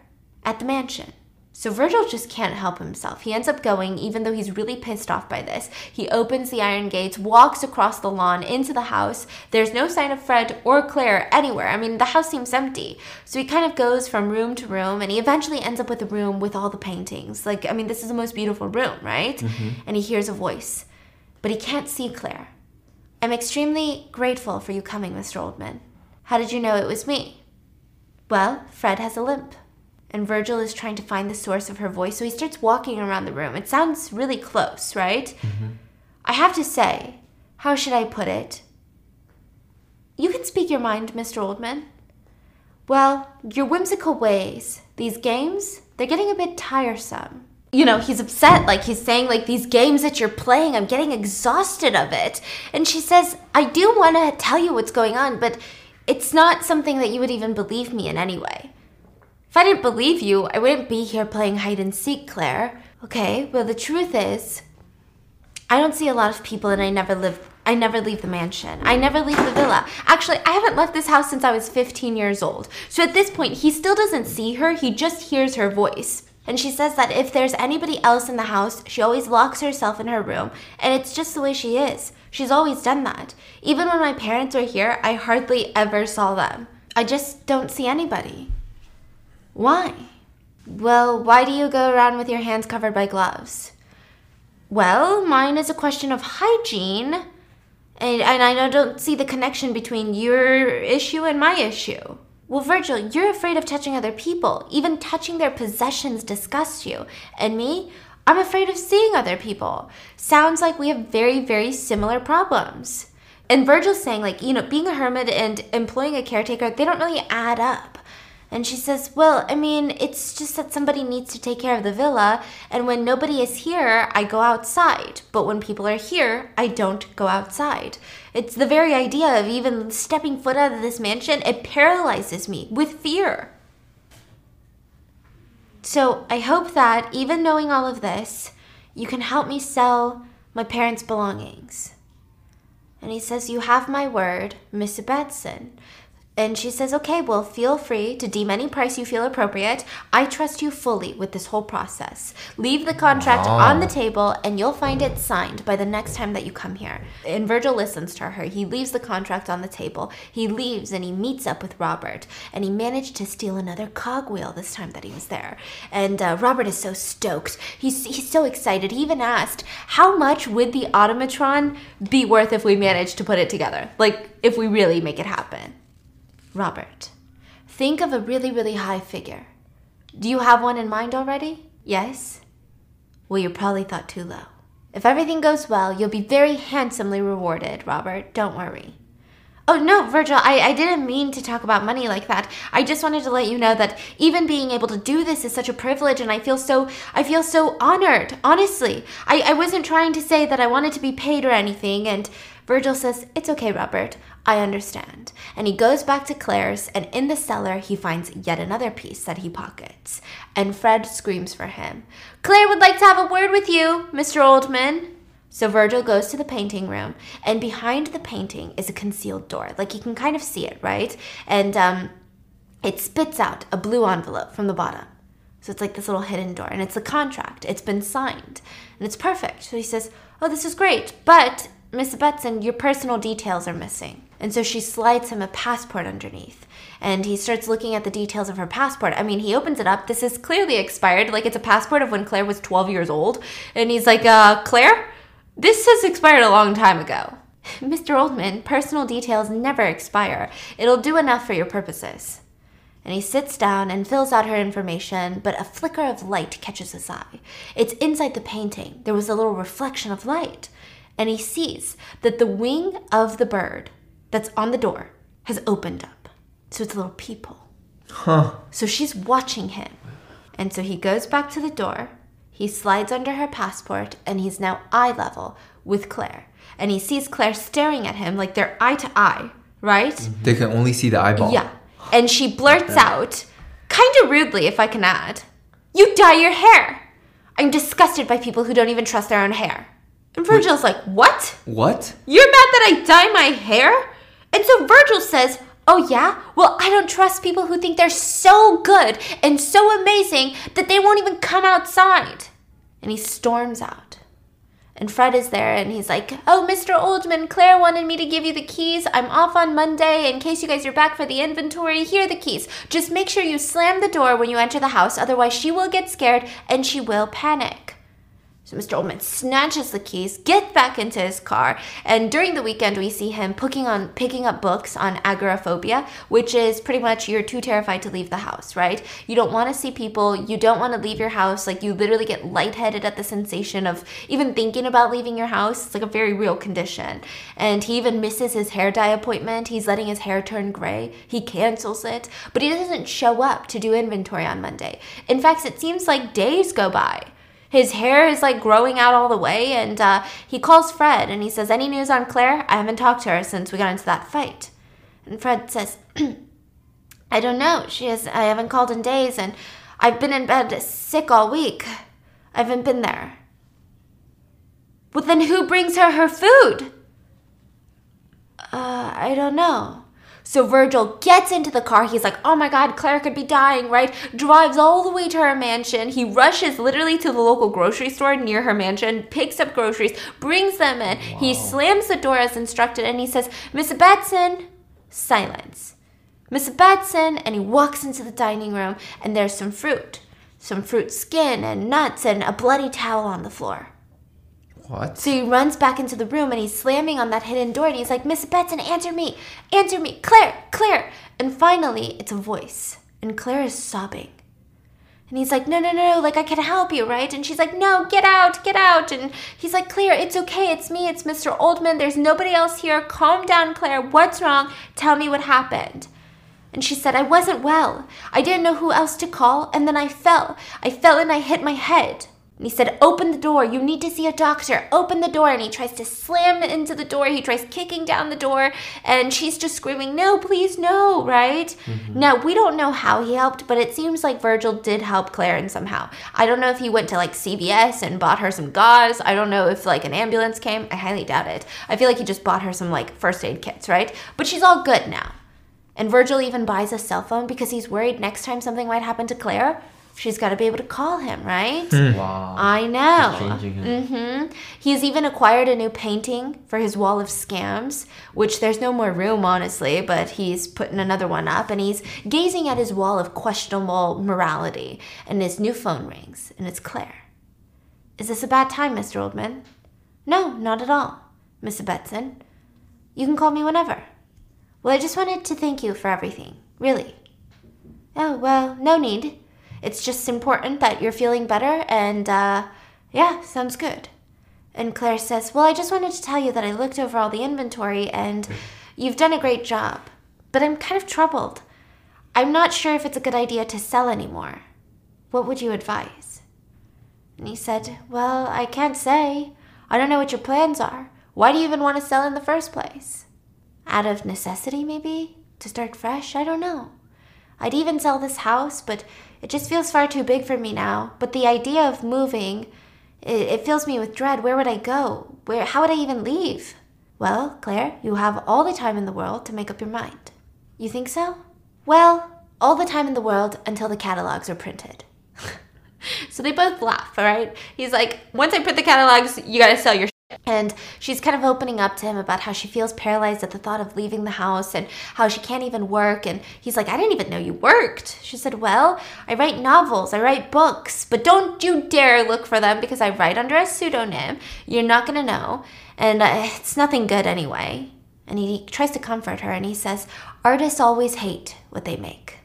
At the mansion. So Virgil just can't help himself. He ends up going, even though he's really pissed off by this. He opens the iron gates, walks across the lawn into the house. There's no sign of Fred or Claire anywhere. I mean, the house seems empty. So he kind of goes from room to room, and he eventually ends up with a room with all the paintings. Like, I mean, this is the most beautiful room, right? Mm-hmm. And he hears a voice, but he can't see Claire. I'm extremely grateful for you coming, Mr. Oldman. How did you know it was me? Well, Fred has a limp and Virgil is trying to find the source of her voice, so he starts walking around the room. It sounds really close, right? Mm-hmm. I have to say, how should I put it? You can speak your mind, Mr. Oldman. Well, your whimsical ways, these games, they're getting a bit tiresome. You know, he's upset, like he's saying, like, these games that you're playing, I'm getting exhausted of it. And she says, I do want to tell you what's going on, but it's not something that you would even believe me in anyway. If I didn't believe you, I wouldn't be here playing hide and seek, Claire. Okay, well, the truth is, I don't see a lot of people and I never live. I never leave the mansion. I never leave the villa. Actually, I haven't left this house since I was 15 years old. So at this point, he still doesn't see her, he just hears her voice. And she says that if there's anybody else in the house, she always locks herself in her room, and it's just the way she is. She's always done that. Even when my parents were here, I hardly ever saw them. I just don't see anybody. Why? Well, why do you go around with your hands covered by gloves? Well, mine is a question of hygiene. And, and I don't see the connection between your issue and my issue. Well, Virgil, you're afraid of touching other people. Even touching their possessions disgusts you. And me, I'm afraid of seeing other people. Sounds like we have very, very similar problems. And Virgil's saying, like, you know, being a hermit and employing a caretaker, they don't really add up. And she says, Well, I mean, it's just that somebody needs to take care of the villa, and when nobody is here, I go outside. But when people are here, I don't go outside. It's the very idea of even stepping foot out of this mansion, it paralyzes me with fear. So I hope that, even knowing all of this, you can help me sell my parents' belongings. And he says, You have my word, Miss Betson. And she says, Okay, well, feel free to deem any price you feel appropriate. I trust you fully with this whole process. Leave the contract on the table and you'll find it signed by the next time that you come here. And Virgil listens to her. He leaves the contract on the table. He leaves and he meets up with Robert. And he managed to steal another cogwheel this time that he was there. And uh, Robert is so stoked. He's, he's so excited. He even asked, How much would the automatron be worth if we managed to put it together? Like, if we really make it happen. Robert, think of a really, really high figure. Do you have one in mind already? Yes? Well, you probably thought too low. If everything goes well, you'll be very handsomely rewarded, Robert. Don't worry. Oh, no, Virgil, I, I didn't mean to talk about money like that. I just wanted to let you know that even being able to do this is such a privilege and I feel so I feel so honored, honestly. I, I wasn't trying to say that I wanted to be paid or anything, and Virgil says, It's okay, Robert. I understand. And he goes back to Claire's, and in the cellar, he finds yet another piece that he pockets. And Fred screams for him Claire would like to have a word with you, Mr. Oldman. So Virgil goes to the painting room, and behind the painting is a concealed door. Like you can kind of see it, right? And um, it spits out a blue envelope from the bottom. So it's like this little hidden door, and it's a contract. It's been signed, and it's perfect. So he says, Oh, this is great, but Miss Betson, your personal details are missing. And so she slides him a passport underneath. And he starts looking at the details of her passport. I mean, he opens it up. This is clearly expired. Like, it's a passport of when Claire was 12 years old. And he's like, uh, Claire, this has expired a long time ago. Mr. Oldman, personal details never expire. It'll do enough for your purposes. And he sits down and fills out her information, but a flicker of light catches his eye. It's inside the painting. There was a little reflection of light. And he sees that the wing of the bird that's on the door has opened up. So it's a little peephole. Huh. So she's watching him. And so he goes back to the door. He slides under her passport and he's now eye level with Claire. And he sees Claire staring at him like they're eye to eye, right? Mm-hmm. They can only see the eyeball. Yeah. And she blurts out, kind of rudely, if I can add, You dye your hair. I'm disgusted by people who don't even trust their own hair. And Virgil's like, What? What? You're mad that I dye my hair? And so Virgil says, Oh, yeah? Well, I don't trust people who think they're so good and so amazing that they won't even come outside. And he storms out. And Fred is there and he's like, Oh, Mr. Oldman, Claire wanted me to give you the keys. I'm off on Monday. In case you guys are back for the inventory, here are the keys. Just make sure you slam the door when you enter the house, otherwise, she will get scared and she will panic. Mr. Oldman snatches the keys, gets back into his car, and during the weekend we see him picking on picking up books on agoraphobia, which is pretty much you're too terrified to leave the house, right? You don't want to see people, you don't want to leave your house, like you literally get lightheaded at the sensation of even thinking about leaving your house. It's like a very real condition. And he even misses his hair dye appointment. He's letting his hair turn gray. He cancels it, but he doesn't show up to do inventory on Monday. In fact, it seems like days go by his hair is like growing out all the way, and uh, he calls Fred and he says, Any news on Claire? I haven't talked to her since we got into that fight. And Fred says, I don't know. She has, I haven't called in days, and I've been in bed sick all week. I haven't been there. Well, then who brings her her food? Uh, I don't know. So Virgil gets into the car. He's like, oh my God, Claire could be dying, right? Drives all the way to her mansion. He rushes literally to the local grocery store near her mansion, picks up groceries, brings them in. Wow. He slams the door as instructed and he says, Miss Batson, silence. Miss Batson, and he walks into the dining room and there's some fruit, some fruit skin and nuts and a bloody towel on the floor. What? So he runs back into the room and he's slamming on that hidden door and he's like, Miss Betson, answer me, answer me, Claire, Claire. And finally, it's a voice and Claire is sobbing. And he's like, no, no, no, no, like I can help you, right? And she's like, no, get out, get out. And he's like, Claire, it's okay, it's me, it's Mr. Oldman. There's nobody else here. Calm down, Claire. What's wrong? Tell me what happened. And she said, I wasn't well. I didn't know who else to call, and then I fell. I fell and I hit my head. And he said, Open the door. You need to see a doctor. Open the door. And he tries to slam into the door. He tries kicking down the door. And she's just screaming, No, please, no, right? Mm-hmm. Now, we don't know how he helped, but it seems like Virgil did help Claire in somehow. I don't know if he went to like CVS and bought her some gauze. I don't know if like an ambulance came. I highly doubt it. I feel like he just bought her some like first aid kits, right? But she's all good now. And Virgil even buys a cell phone because he's worried next time something might happen to Claire she's got to be able to call him, right? Mm. Wow. I know. Mm-hmm. He's even acquired a new painting for his wall of scams, which there's no more room, honestly, but he's putting another one up and he's gazing at his wall of questionable morality. And his new phone rings, and it's Claire. Is this a bad time, Mr. Oldman? No, not at all, Miss Betson. You can call me whenever. Well, I just wanted to thank you for everything, really. Oh, well, no need. It's just important that you're feeling better, and uh, yeah, sounds good. And Claire says, Well, I just wanted to tell you that I looked over all the inventory and you've done a great job, but I'm kind of troubled. I'm not sure if it's a good idea to sell anymore. What would you advise? And he said, Well, I can't say. I don't know what your plans are. Why do you even want to sell in the first place? Out of necessity, maybe? To start fresh? I don't know. I'd even sell this house, but it just feels far too big for me now. But the idea of moving, it, it fills me with dread. Where would I go? Where? How would I even leave? Well, Claire, you have all the time in the world to make up your mind. You think so? Well, all the time in the world until the catalogs are printed. so they both laugh, all right? He's like, once I print the catalogs, you gotta sell your and she's kind of opening up to him about how she feels paralyzed at the thought of leaving the house and how she can't even work. And he's like, I didn't even know you worked. She said, Well, I write novels, I write books, but don't you dare look for them because I write under a pseudonym. You're not going to know. And uh, it's nothing good anyway. And he tries to comfort her and he says, Artists always hate what they make.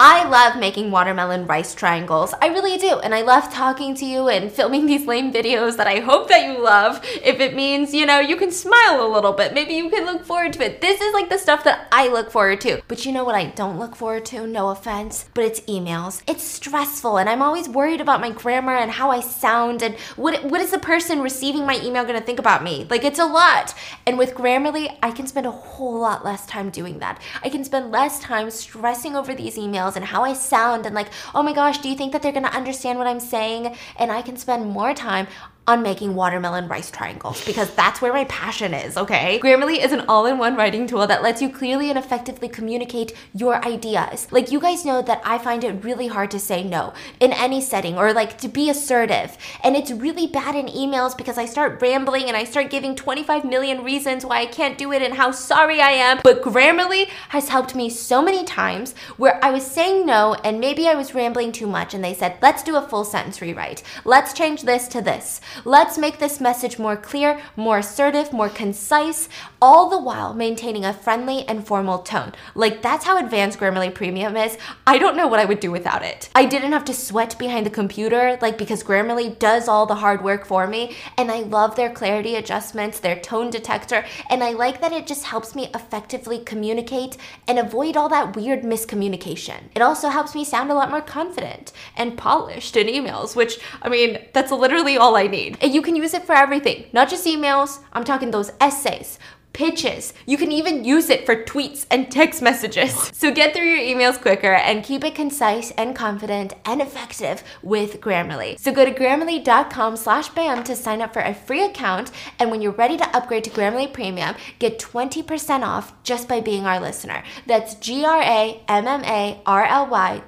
I love making watermelon rice triangles. I really do. And I love talking to you and filming these lame videos that I hope that you love. If it means, you know, you can smile a little bit, maybe you can look forward to it. This is like the stuff that I look forward to. But you know what I don't look forward to? No offense, but it's emails. It's stressful and I'm always worried about my grammar and how I sound and what what is the person receiving my email going to think about me? Like it's a lot. And with Grammarly, I can spend a whole lot less time doing that. I can spend less time stressing over these emails emails and how I sound and like, oh my gosh, do you think that they're gonna understand what I'm saying? And I can spend more time on making watermelon rice triangles because that's where my passion is, okay? Grammarly is an all in one writing tool that lets you clearly and effectively communicate your ideas. Like, you guys know that I find it really hard to say no in any setting or like to be assertive. And it's really bad in emails because I start rambling and I start giving 25 million reasons why I can't do it and how sorry I am. But Grammarly has helped me so many times where I was saying no and maybe I was rambling too much and they said, let's do a full sentence rewrite. Let's change this to this. Let's make this message more clear, more assertive, more concise, all the while maintaining a friendly and formal tone. Like that's how advanced Grammarly Premium is. I don't know what I would do without it. I didn't have to sweat behind the computer, like because Grammarly does all the hard work for me, and I love their clarity adjustments, their tone detector, and I like that it just helps me effectively communicate and avoid all that weird miscommunication. It also helps me sound a lot more confident and polished in emails, which I mean, that's literally all I need. And you can use it for everything, not just emails. I'm talking those essays, pitches. You can even use it for tweets and text messages. So get through your emails quicker and keep it concise and confident and effective with Grammarly. So go to grammarly.com slash BAM to sign up for a free account. And when you're ready to upgrade to Grammarly Premium, get 20% off just by being our listener. That's G-R-A-M-M-A-R-L-Y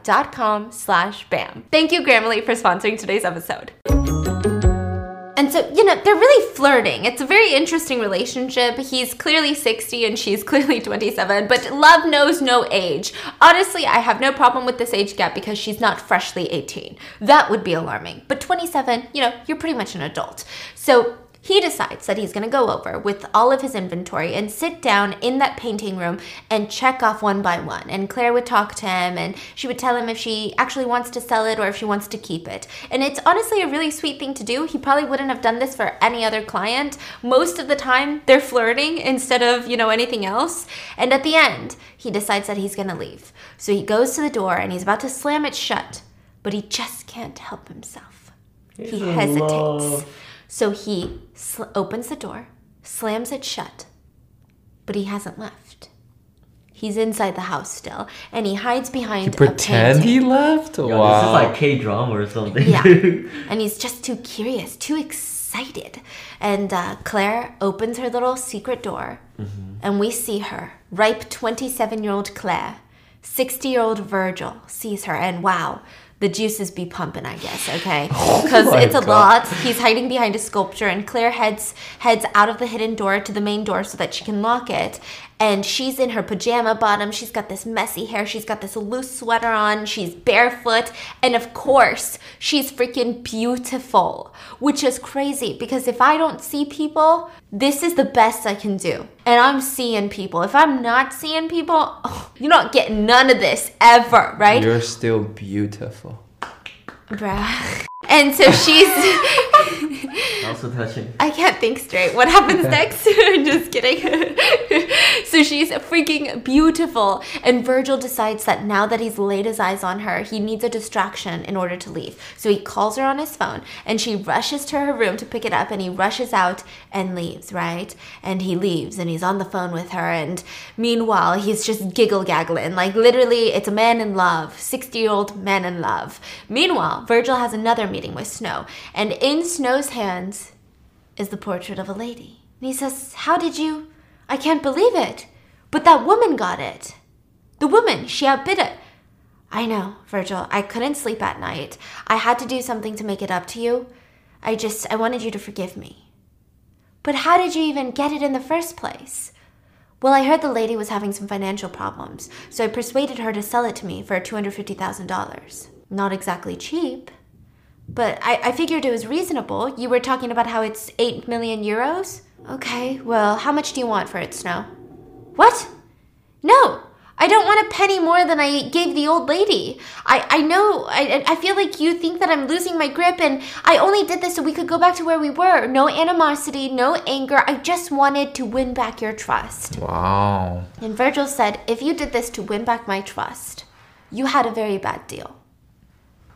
dot com slash BAM. Thank you, Grammarly, for sponsoring today's episode. So, you know, they're really flirting. It's a very interesting relationship. He's clearly 60 and she's clearly 27, but love knows no age. Honestly, I have no problem with this age gap because she's not freshly 18. That would be alarming. But 27, you know, you're pretty much an adult. So he decides that he's going to go over with all of his inventory and sit down in that painting room and check off one by one. And Claire would talk to him and she would tell him if she actually wants to sell it or if she wants to keep it. And it's honestly a really sweet thing to do. He probably wouldn't have done this for any other client. Most of the time, they're flirting instead of, you know, anything else. And at the end, he decides that he's going to leave. So he goes to the door and he's about to slam it shut, but he just can't help himself. He in hesitates. love. So he sl- opens the door, slams it shut, but he hasn't left. He's inside the house still, and he hides behind Pretend a painting. he left? Yo, wow. this is like K drama or something. Yeah. and he's just too curious, too excited. And uh, Claire opens her little secret door, and we see her, ripe 27 year old Claire. 60 year old Virgil sees her, and wow, the juices be pumping, I guess, okay? Oh because my it's a God. lot. He's hiding behind a sculpture, and Claire heads heads out of the hidden door to the main door so that she can lock it. And she's in her pajama bottom. She's got this messy hair. She's got this loose sweater on. She's barefoot. And of course, she's freaking beautiful, which is crazy because if I don't see people, this is the best I can do. And I'm seeing people. If I'm not seeing people, oh, you're not getting none of this ever, right? You're still beautiful. Bruh. And so she's. Also touching. I can't think straight. What happens next? Just kidding. so she's freaking beautiful. And Virgil decides that now that he's laid his eyes on her, he needs a distraction in order to leave. So he calls her on his phone and she rushes to her room to pick it up and he rushes out and leaves, right? And he leaves and he's on the phone with her. And meanwhile, he's just giggle gaggling. Like literally, it's a man in love, 60 year old man in love. Meanwhile, Virgil has another meeting with Snow. And in Snow's hands, is the portrait of a lady. And he says, How did you? I can't believe it. But that woman got it. The woman, she outbid it. I know, Virgil. I couldn't sleep at night. I had to do something to make it up to you. I just, I wanted you to forgive me. But how did you even get it in the first place? Well, I heard the lady was having some financial problems, so I persuaded her to sell it to me for $250,000. Not exactly cheap. But I, I figured it was reasonable. You were talking about how it's 8 million euros? Okay, well, how much do you want for it, Snow? What? No, I don't want a penny more than I gave the old lady. I, I know, I, I feel like you think that I'm losing my grip, and I only did this so we could go back to where we were. No animosity, no anger. I just wanted to win back your trust. Wow. And Virgil said, if you did this to win back my trust, you had a very bad deal.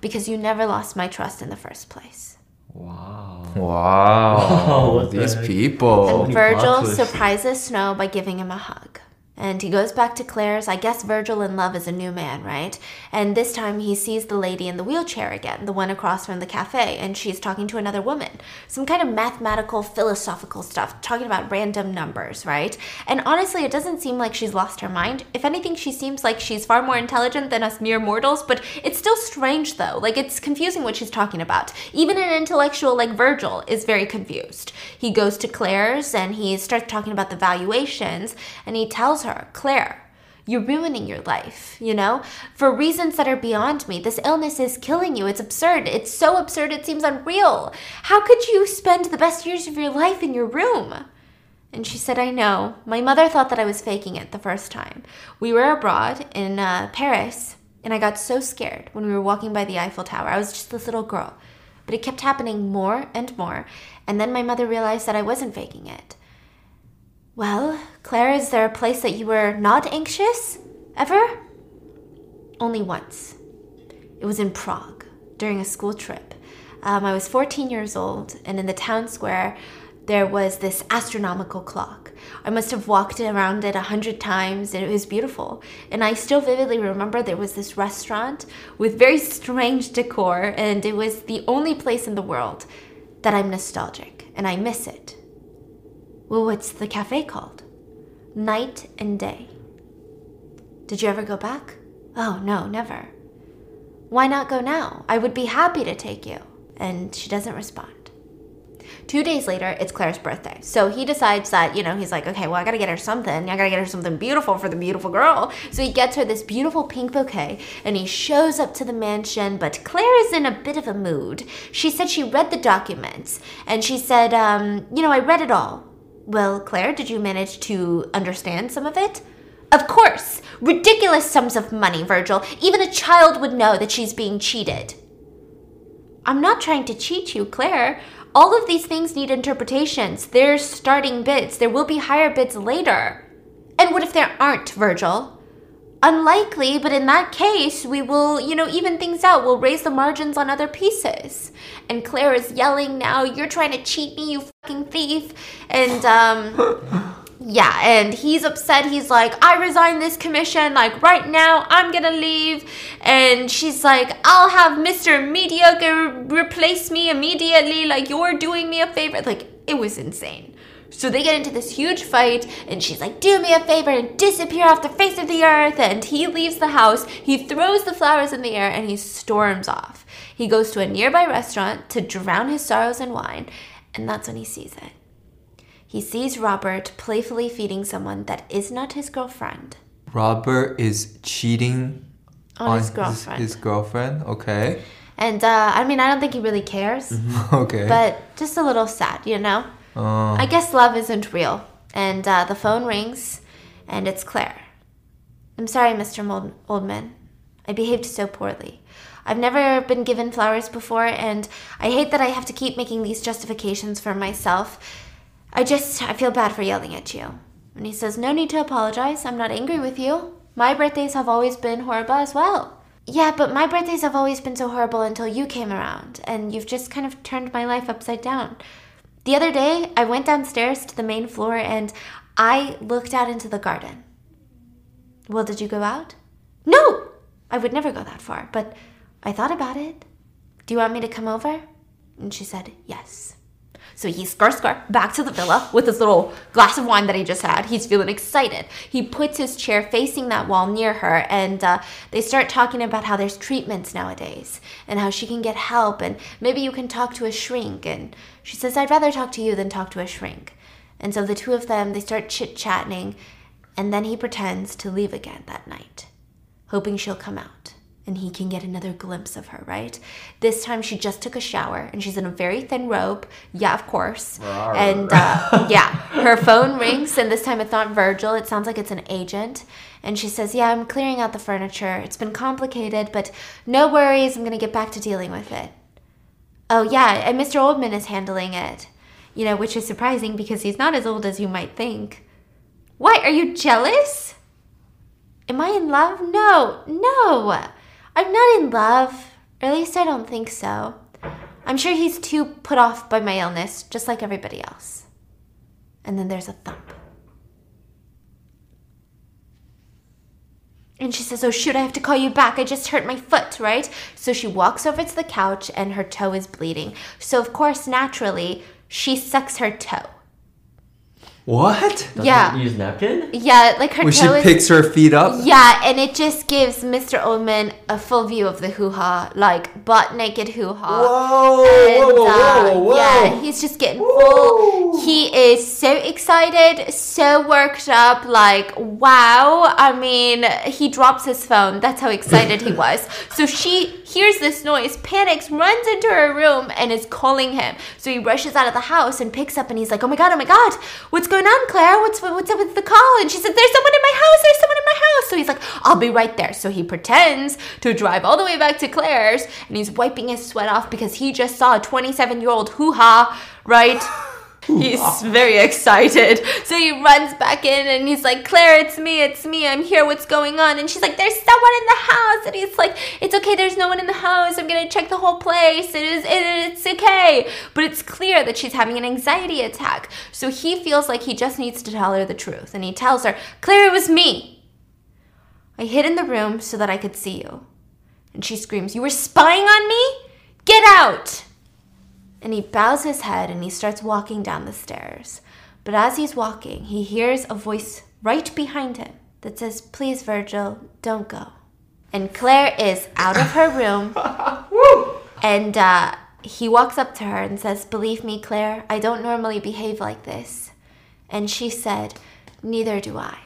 Because you never lost my trust in the first place. Wow. Wow. what the These heck? people. And Virgil surprises Snow by giving him a hug. And he goes back to Claire's. I guess Virgil in love is a new man, right? And this time he sees the lady in the wheelchair again, the one across from the cafe, and she's talking to another woman. Some kind of mathematical, philosophical stuff, talking about random numbers, right? And honestly, it doesn't seem like she's lost her mind. If anything, she seems like she's far more intelligent than us mere mortals, but it's still strange though. Like, it's confusing what she's talking about. Even an intellectual like Virgil is very confused. He goes to Claire's and he starts talking about the valuations, and he tells Claire, you're ruining your life, you know? For reasons that are beyond me. This illness is killing you. It's absurd. It's so absurd it seems unreal. How could you spend the best years of your life in your room? And she said, I know. My mother thought that I was faking it the first time. We were abroad in uh, Paris, and I got so scared when we were walking by the Eiffel Tower. I was just this little girl. But it kept happening more and more. And then my mother realized that I wasn't faking it. Well, Claire, is there a place that you were not anxious? Ever? Only once. It was in Prague during a school trip. Um, I was 14 years old, and in the town square, there was this astronomical clock. I must have walked around it a hundred times, and it was beautiful. And I still vividly remember there was this restaurant with very strange decor, and it was the only place in the world that I'm nostalgic, and I miss it. Well, what's the cafe called? Night and Day. Did you ever go back? Oh, no, never. Why not go now? I would be happy to take you. And she doesn't respond. Two days later, it's Claire's birthday. So he decides that, you know, he's like, okay, well, I gotta get her something. I gotta get her something beautiful for the beautiful girl. So he gets her this beautiful pink bouquet and he shows up to the mansion. But Claire is in a bit of a mood. She said she read the documents and she said, um, you know, I read it all. Well, Claire, did you manage to understand some of it? Of course! Ridiculous sums of money, Virgil. Even a child would know that she's being cheated. I'm not trying to cheat you, Claire. All of these things need interpretations. There's starting bids. There will be higher bids later. And what if there aren't, Virgil? Unlikely, but in that case, we will, you know, even things out. We'll raise the margins on other pieces. And Claire is yelling now, You're trying to cheat me, you fucking thief. And, um, yeah, and he's upset. He's like, I resign this commission, like right now, I'm gonna leave. And she's like, I'll have Mr. Mediocre replace me immediately, like you're doing me a favor. Like, it was insane. So they get into this huge fight, and she's like, Do me a favor and disappear off the face of the earth. And he leaves the house, he throws the flowers in the air, and he storms off. He goes to a nearby restaurant to drown his sorrows in wine, and that's when he sees it. He sees Robert playfully feeding someone that is not his girlfriend. Robert is cheating On his girlfriend. His, girlfriend. Okay. And uh, I mean, I don't think he really cares, Okay. but just a little sad, you know? Oh. I guess love isn't real. And uh, the phone rings, and it's Claire. I'm sorry, Mr. Mold- Oldman. I behaved so poorly. I've never been given flowers before, and I hate that I have to keep making these justifications for myself. I just, I feel bad for yelling at you. And he says, No need to apologize. I'm not angry with you. My birthdays have always been horrible as well. Yeah, but my birthdays have always been so horrible until you came around, and you've just kind of turned my life upside down. The other day, I went downstairs to the main floor and I looked out into the garden. Well, did you go out? No! I would never go that far, but I thought about it. Do you want me to come over? And she said, yes. So he skr skr back to the villa with his little glass of wine that he just had. He's feeling excited. He puts his chair facing that wall near her, and uh, they start talking about how there's treatments nowadays and how she can get help, and maybe you can talk to a shrink. And she says, I'd rather talk to you than talk to a shrink. And so the two of them, they start chit chatting, and then he pretends to leave again that night, hoping she'll come out and he can get another glimpse of her, right? This time she just took a shower and she's in a very thin robe. Yeah, of course. And uh, yeah, her phone rings, and this time it's not Virgil. It sounds like it's an agent. And she says, Yeah, I'm clearing out the furniture. It's been complicated, but no worries. I'm going to get back to dealing with it. Oh, yeah, and Mr. Oldman is handling it. You know, which is surprising because he's not as old as you might think. What? Are you jealous? Am I in love? No, no. I'm not in love. Or at least I don't think so. I'm sure he's too put off by my illness, just like everybody else. And then there's a thump. And she says, Oh, shoot, I have to call you back. I just hurt my foot, right? So she walks over to the couch and her toe is bleeding. So, of course, naturally, she sucks her toe. What? Doesn't Yeah. Use napkin. Yeah, like her When she is. picks her feet up? Yeah, and it just gives Mr. Oldman a full view of the hoo ha, like butt naked hoo ha. Whoa, And, whoa, uh, whoa, whoa. Yeah, he's just getting full. He is so excited, so worked up. Like, wow. I mean, he drops his phone. That's how excited he was. So she hears this noise, panics, runs into her room, and is calling him. So he rushes out of the house and picks up, and he's like, "Oh my god, oh my god, what's going on, Claire? What's what's up with the call?" And she said, "There's someone in my house. There's someone in my house." So he's like, "I'll be right there." So he pretends to drive all the way back to Claire's, and he's wiping his sweat off because he just saw a 27 year old hoo ha, right? He's ah. very excited. So he runs back in and he's like, Claire, it's me, it's me, I'm here, what's going on? And she's like, There's someone in the house. And he's like, It's okay, there's no one in the house. I'm gonna check the whole place. It is it, it's okay. But it's clear that she's having an anxiety attack. So he feels like he just needs to tell her the truth. And he tells her, Claire, it was me. I hid in the room so that I could see you. And she screams, You were spying on me? Get out! And he bows his head and he starts walking down the stairs. But as he's walking, he hears a voice right behind him that says, Please, Virgil, don't go. And Claire is out of her room. and uh, he walks up to her and says, Believe me, Claire, I don't normally behave like this. And she said, Neither do I.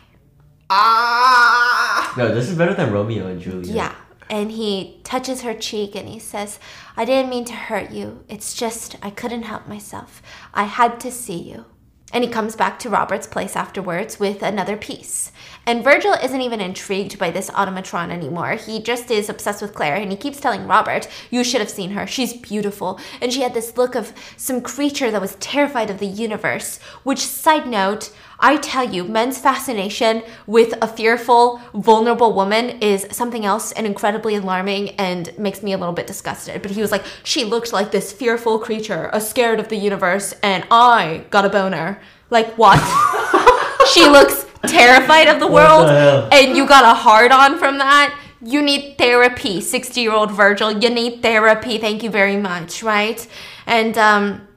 Ah! No, this is better than Romeo and Juliet. Yeah. And he touches her cheek and he says, I didn't mean to hurt you. It's just I couldn't help myself. I had to see you. And he comes back to Robert's place afterwards with another piece. And Virgil isn't even intrigued by this automatron anymore. He just is obsessed with Claire and he keeps telling Robert, You should have seen her. She's beautiful. And she had this look of some creature that was terrified of the universe. Which, side note, I tell you, men's fascination with a fearful, vulnerable woman is something else and incredibly alarming and makes me a little bit disgusted. But he was like, she looked like this fearful creature, a scared of the universe, and I got a boner. Like, what? she looks terrified of the world, the and you got a hard on from that? You need therapy, 60 year old Virgil. You need therapy. Thank you very much, right? And, um,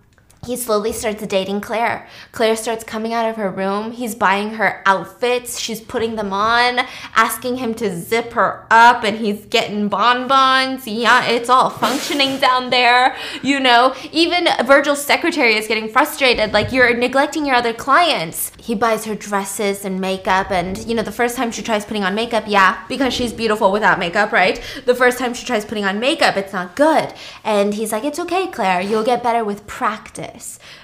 he slowly starts dating Claire. Claire starts coming out of her room. He's buying her outfits. She's putting them on, asking him to zip her up, and he's getting bonbons. Yeah, it's all functioning down there. You know, even Virgil's secretary is getting frustrated. Like, you're neglecting your other clients. He buys her dresses and makeup, and, you know, the first time she tries putting on makeup, yeah, because she's beautiful without makeup, right? The first time she tries putting on makeup, it's not good. And he's like, It's okay, Claire. You'll get better with practice.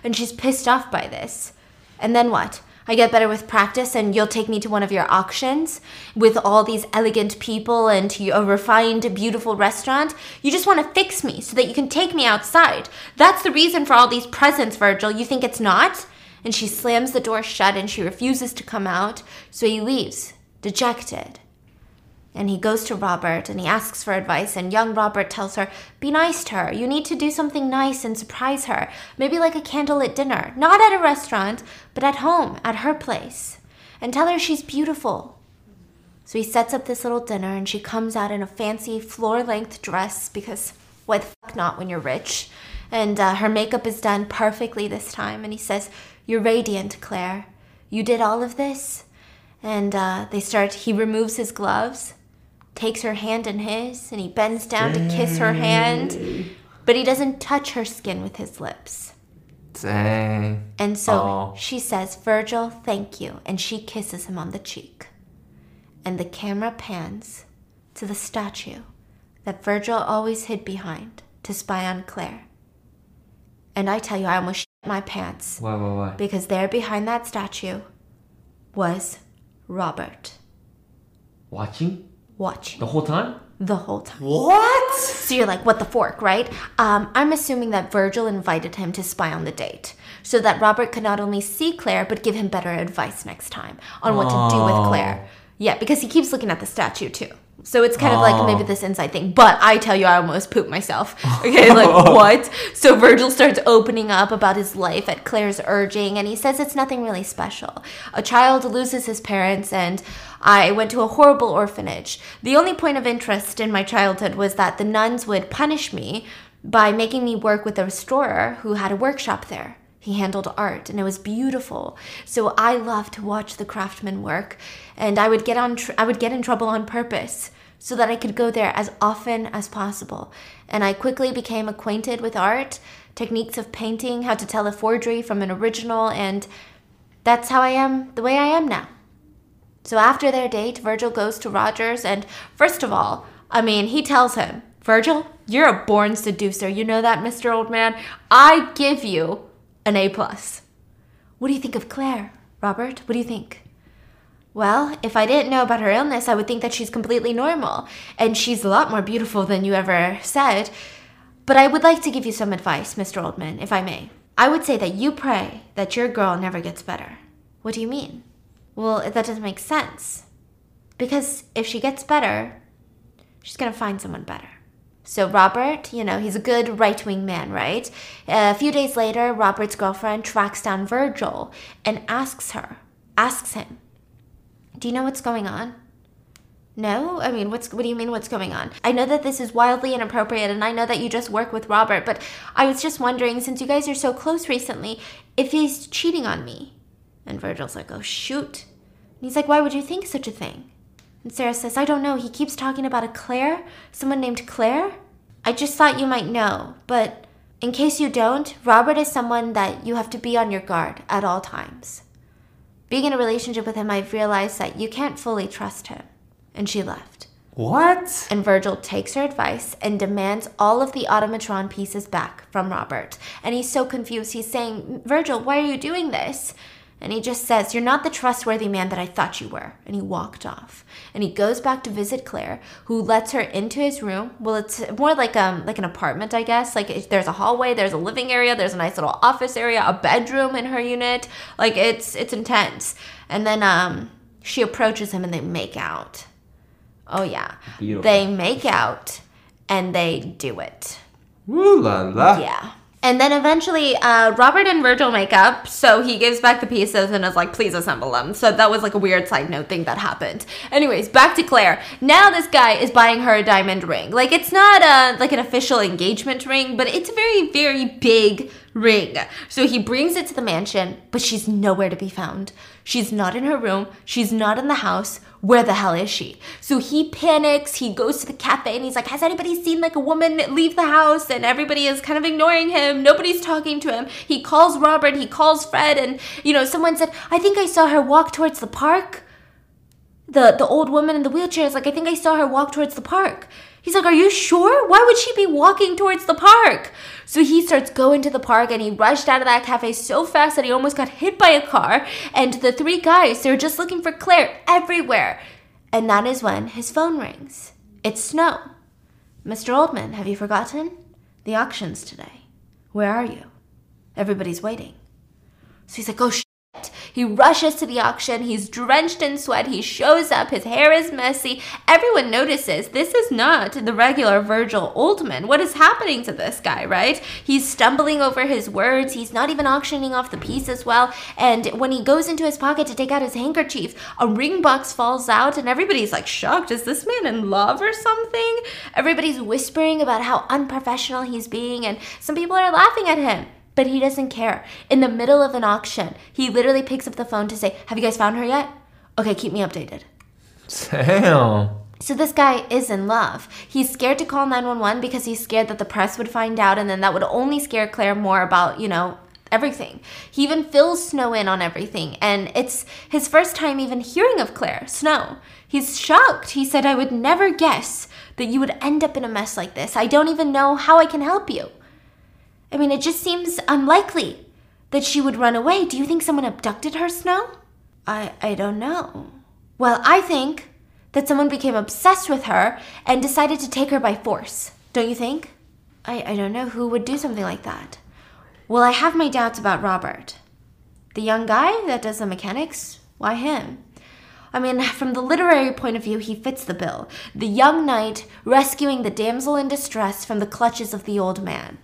And she's pissed off by this. And then what? I get better with practice, and you'll take me to one of your auctions with all these elegant people and to a refined, beautiful restaurant. You just want to fix me so that you can take me outside. That's the reason for all these presents, Virgil. You think it's not? And she slams the door shut and she refuses to come out, so he leaves, dejected. And he goes to Robert and he asks for advice. And young Robert tells her, Be nice to her. You need to do something nice and surprise her. Maybe like a candlelit dinner. Not at a restaurant, but at home, at her place. And tell her she's beautiful. So he sets up this little dinner and she comes out in a fancy floor length dress because why the fuck not when you're rich? And uh, her makeup is done perfectly this time. And he says, You're radiant, Claire. You did all of this? And uh, they start, he removes his gloves takes her hand in his and he bends down to kiss her hand, but he doesn't touch her skin with his lips. Dang. And so Aw. she says, Virgil, thank you. And she kisses him on the cheek. And the camera pans to the statue that Virgil always hid behind to spy on Claire. And I tell you, I almost shit my pants Why, why, why? because there behind that statue was Robert Watching watching the whole time? the whole time. What? So you're like, what the fork, right? Um, I'm assuming that Virgil invited him to spy on the date so that Robert could not only see Claire, but give him better advice next time on what to do with Oh. Claire. Yeah, because he keeps looking at the statue too. So it's kind of Oh. like maybe oh. this inside thing. But I tell you, I almost pooped myself. Okay, like what? So Virgil starts opening up about his life at Claire's urging, and he says it's nothing really special. A child loses his parents, and I went to a horrible orphanage. The only point of interest in my childhood was that the nuns would punish me by making me work with a restorer who had a workshop there. He handled art and it was beautiful. So I loved to watch the craftsmen work and I would get on tr- I would get in trouble on purpose so that I could go there as often as possible. And I quickly became acquainted with art, techniques of painting, how to tell a forgery from an original and that's how I am the way I am now. So after their date, Virgil goes to Rogers and first of all, I mean, he tells him, "Virgil, you're a born seducer. You know that, Mr. Oldman? I give you an A plus. What do you think of Claire, Robert? What do you think? Well, if I didn't know about her illness, I would think that she's completely normal, and she's a lot more beautiful than you ever said. But I would like to give you some advice, Mr. Oldman, if I may. I would say that you pray that your girl never gets better. What do you mean? Well, that doesn't make sense. Because if she gets better, she's gonna find someone better. So Robert, you know, he's a good right-wing man, right? a few days later, Robert's girlfriend tracks down Virgil and asks her, asks him, "Do you know what's going on?" No? I mean, what's what do you mean what's going on? I know that this is wildly inappropriate and I know that you just work with Robert, but I was just wondering since you guys are so close recently, if he's cheating on me. And Virgil's like, "Oh shoot." And he's like, "Why would you think such a thing?" And Sarah says, I don't know. He keeps talking about a Claire, someone named Claire. I just thought you might know, but in case you don't, Robert is someone that you have to be on your guard at all times. Being in a relationship with him, I've realized that you can't fully trust him. And she left. What? And Virgil takes her advice and demands all of the automatron pieces back from Robert. And he's so confused. He's saying, Virgil, why are you doing this? And he just says, You're not the trustworthy man that I thought you were. And he walked off. And he goes back to visit Claire, who lets her into his room. Well, it's more like um like an apartment, I guess. Like there's a hallway, there's a living area, there's a nice little office area, a bedroom in her unit. Like it's it's intense. And then um she approaches him and they make out. Oh yeah. Beautiful. They make out and they do it. Ooh la la. Yeah. And then eventually, uh, Robert and Virgil make up. So he gives back the pieces and is like, please assemble them. So that was like a weird side note thing that happened. Anyways, back to Claire. Now this guy is buying her a diamond ring. Like, it's not a, like an official engagement ring, but it's a very, very big ring. So he brings it to the mansion, but she's nowhere to be found. She's not in her room. She's not in the house. Where the hell is she? So he panics. He goes to the cafe and he's like, Has anybody seen like a woman leave the house? And everybody is kind of ignoring him. Nobody's talking to him. He calls Robert. He calls Fred. And, you know, someone said, I think I saw her walk towards the park the the old woman in the wheelchair is like, I think I saw her walk towards the park. He's like, Are you sure? Why would she be walking towards the park? So he starts going to the park and he rushed out of that cafe so fast that he almost got hit by a car. And the three guys, they're just looking for Claire everywhere. And that is when his phone rings. It's Snow. Mr. Oldman, have you forgotten? The auction's today. Where are you? Everybody's waiting. So he's like, oh shit. He rushes to the auction. He's drenched in sweat. He shows up. His hair is messy. Everyone notices this is not the regular Virgil Oldman. What is happening to this guy, right? He's stumbling over his words. He's not even auctioning off the piece as well. And when he goes into his pocket to take out his handkerchief, a ring box falls out, and everybody's like shocked. Is this man in love or something? Everybody's whispering about how unprofessional he's being, and some people are laughing at him but he doesn't care. In the middle of an auction, he literally picks up the phone to say, Have you guys found her yet? Okay, keep me updated. Damn. So this guy is in love. He's scared to call 911 because he's scared that the press would find out and then that would only scare Claire more about, you know, everything. He even fills Snow in on everything and it's his first time even hearing of Claire, Snow. He's shocked. He said, I would never guess that you would end up in a mess like this. I don't even know how I can help you. I mean, it just seems unlikely that she would run away. Do you think someone abducted her, Snow? I I don't know. Well, I think that someone became obsessed with her and decided to take her by force. Don't you think? I, I don't know who would do something like that. Well, I have my doubts about Robert. The young guy that does the mechanics? Why him? I mean, from the literary point of view, he fits the bill. The young knight rescuing the damsel in distress from the clutches of the old man.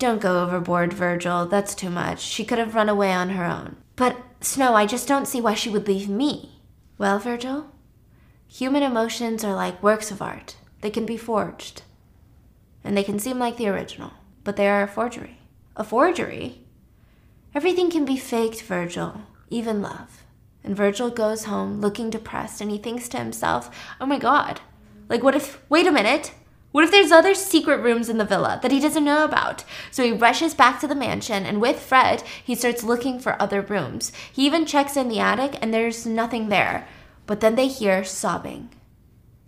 Don't go overboard, Virgil. That's too much. She could have run away on her own. But, Snow, I just don't see why she would leave me. Well, Virgil, human emotions are like works of art. They can be forged. And they can seem like the original, but they are a forgery. A forgery? Everything can be faked, Virgil, even love. And Virgil goes home looking depressed and he thinks to himself, oh my god, like what if, wait a minute, what if there's other secret rooms in the villa that he doesn't know about? So he rushes back to the mansion and with Fred, he starts looking for other rooms. He even checks in the attic and there's nothing there. But then they hear sobbing.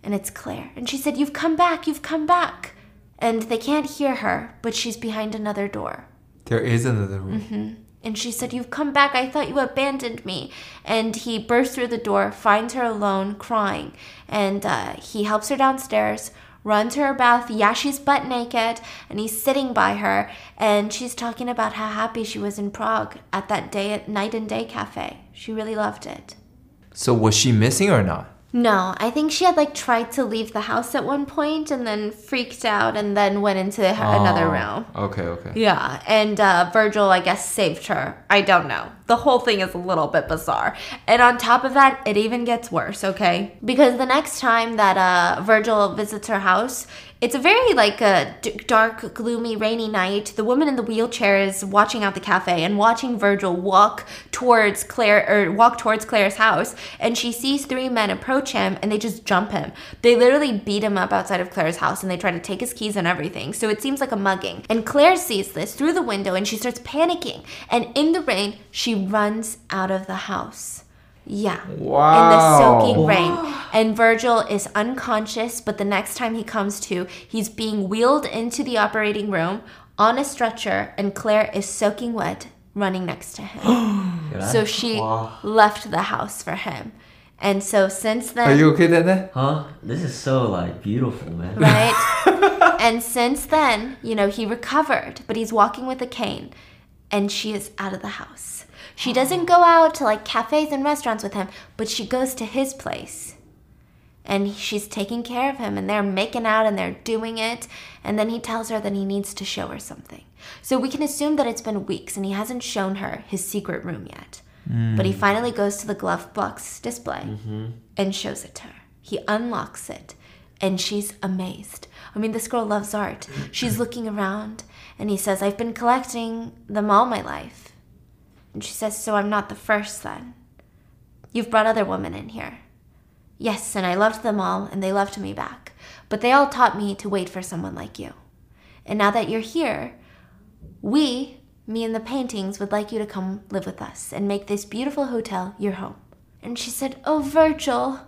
And it's Claire. And she said, You've come back, you've come back. And they can't hear her, but she's behind another door. There is another room. And she said, You've come back. I thought you abandoned me. And he bursts through the door, finds her alone, crying. And uh, he helps her downstairs, runs to her bath. Yeah, she's butt naked. And he's sitting by her. And she's talking about how happy she was in Prague at that day at Night and Day Cafe. She really loved it. So was she missing or not? No, I think she had like tried to leave the house at one point and then freaked out and then went into her, another Oh, room. Okay, okay. Yeah, and uh, Virgil, I guess, saved her. I don't know. The whole thing is a little bit bizarre. And on top of that, it even gets worse, okay? Because the next time that uh, Virgil visits her house, it's a very like a d- dark, gloomy, rainy night. The woman in the wheelchair is watching out the cafe and watching Virgil walk towards Claire or walk towards Claire's house, and she sees three men approach him and they just jump him. They literally beat him up outside of Claire's house and they try to take his keys and everything. So it seems like a mugging. And Claire sees this through the window and she starts panicking. And in the rain, she runs out of the house. Yeah. Wow. In the soaking rain. And Virgil is unconscious, but the next time he comes to, he's being wheeled into the operating room on a stretcher, and Claire is soaking wet running next to him. so she Wow. left the house for him. And so since then. Are you okay, Dada? Huh? This is so like beautiful, man. right? and since then, you know, he recovered, but he's walking with a cane, and she is out of the house. She doesn't go out to like cafes and restaurants with him, but she goes to his place. And she's taking care of him, and they're making out and they're doing it. And then he tells her that he needs to show her something. So we can assume that it's been weeks and he hasn't shown her his secret room yet. But he hmm. finally goes to the glove box display mm-hmm. and shows it to her. He unlocks it and she's amazed. I mean, this girl loves art. She's looking around and he says, I've been collecting them all my life. And she says, So I'm not the first then. You've brought other women in here. Yes, and I loved them all and they loved me back. But they all taught me to wait for someone like you. And now that you're here, we, me and the paintings, would like you to come live with us and make this beautiful hotel your home. And she said, Oh, Virgil,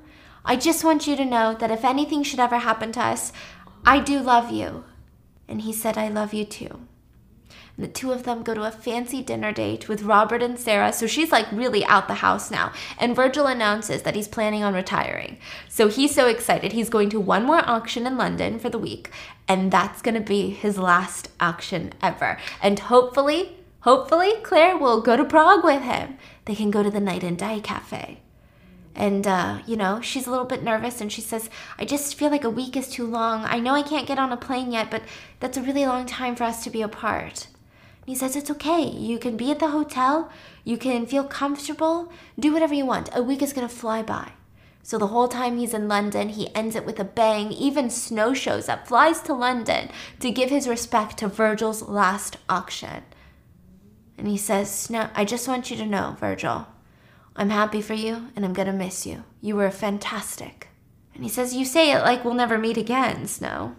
I just want you to know that if anything should ever happen to us, I do love you. And he said, I love you too. And the two of them go to a fancy dinner date with Robert and Sarah. So she's like really out the house now. And Virgil announces that he's planning on retiring. So he's so excited. He's going to one more auction in London for the week. And that's going to be his last auction ever. And hopefully, hopefully, Claire will go to Prague with him. They can go to the Night and Day Cafe. And, uh, you know, she's a little bit nervous and she says, I just feel like a week is too long. I know I can't get on a plane yet, but that's a really long time for us to be apart. And he says, It's okay. You can be at the hotel. You can feel comfortable. Do whatever you want. A week is going to fly by. So the whole time he's in London, he ends it with a bang. Even Snow shows up, flies to London to give his respect to Virgil's last auction. And he says, Snow, I just want you to know, Virgil, I'm happy for you and I'm to miss you. You were fantastic. And he says, You say it like we'll never meet again, Snow.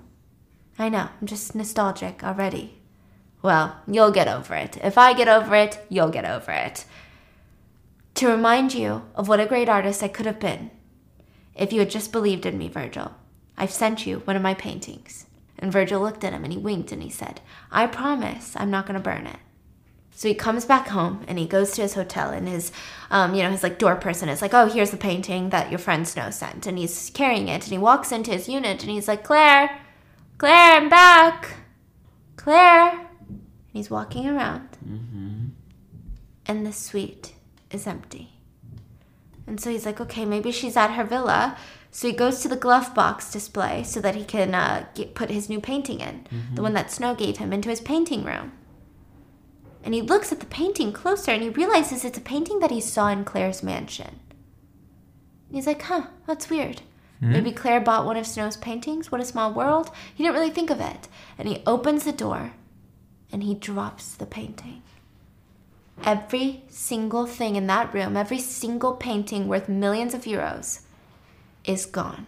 I know, I'm just nostalgic already. Well, you'll get over it. If I get over it, you'll get over it. To remind you of what a great artist I could have been if you had just believed in me, Virgil. I've sent you one of my paintings. And Virgil looked at him and he winked and he said, I promise I'm not going to burn it. So he comes back home and he goes to his hotel and his, um, you know, his like door person is like, oh, here's the painting that your friend Snow sent. And he's carrying it and he walks into his unit and he's like, Claire, Claire, I'm back. Claire. And he's walking around. And the suite is empty. And so he's like, okay, maybe she's at her villa. So he goes to the glove box display so that he can uh, get, put his new painting in, the one that Snow gave him, into his painting room. And he looks at the painting closer and he realizes it's a painting that he saw in Claire's mansion. And he's like, huh, that's weird. Hmm? Maybe Claire bought one of Snow's paintings. What a small world. He didn't really think of it. And he opens the door and he drops the painting. Every single thing in that room, every single painting worth millions of euros, is gone.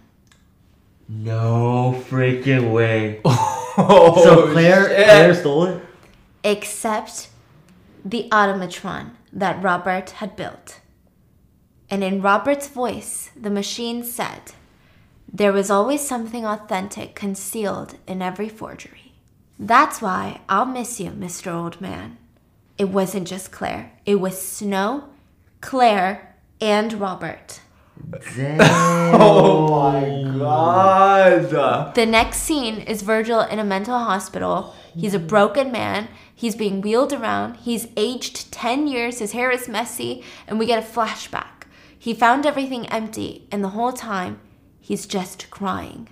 No freaking way. Oh, so Claire, shit. Claire stole it. except the automatron that Robert had built. And in Robert's voice, the machine said, There was always something authentic concealed in every forgery. That's why I'll miss you, Mr. Oldman. It wasn't just Claire, it was Snow, Claire, and Robert. Damn. Oh my god. The next scene is Virgil in a mental hospital. He's a broken man. He's being wheeled around. He's aged 10 years. His hair is messy. And we get a flashback. He found everything empty, and the whole time, he's just crying.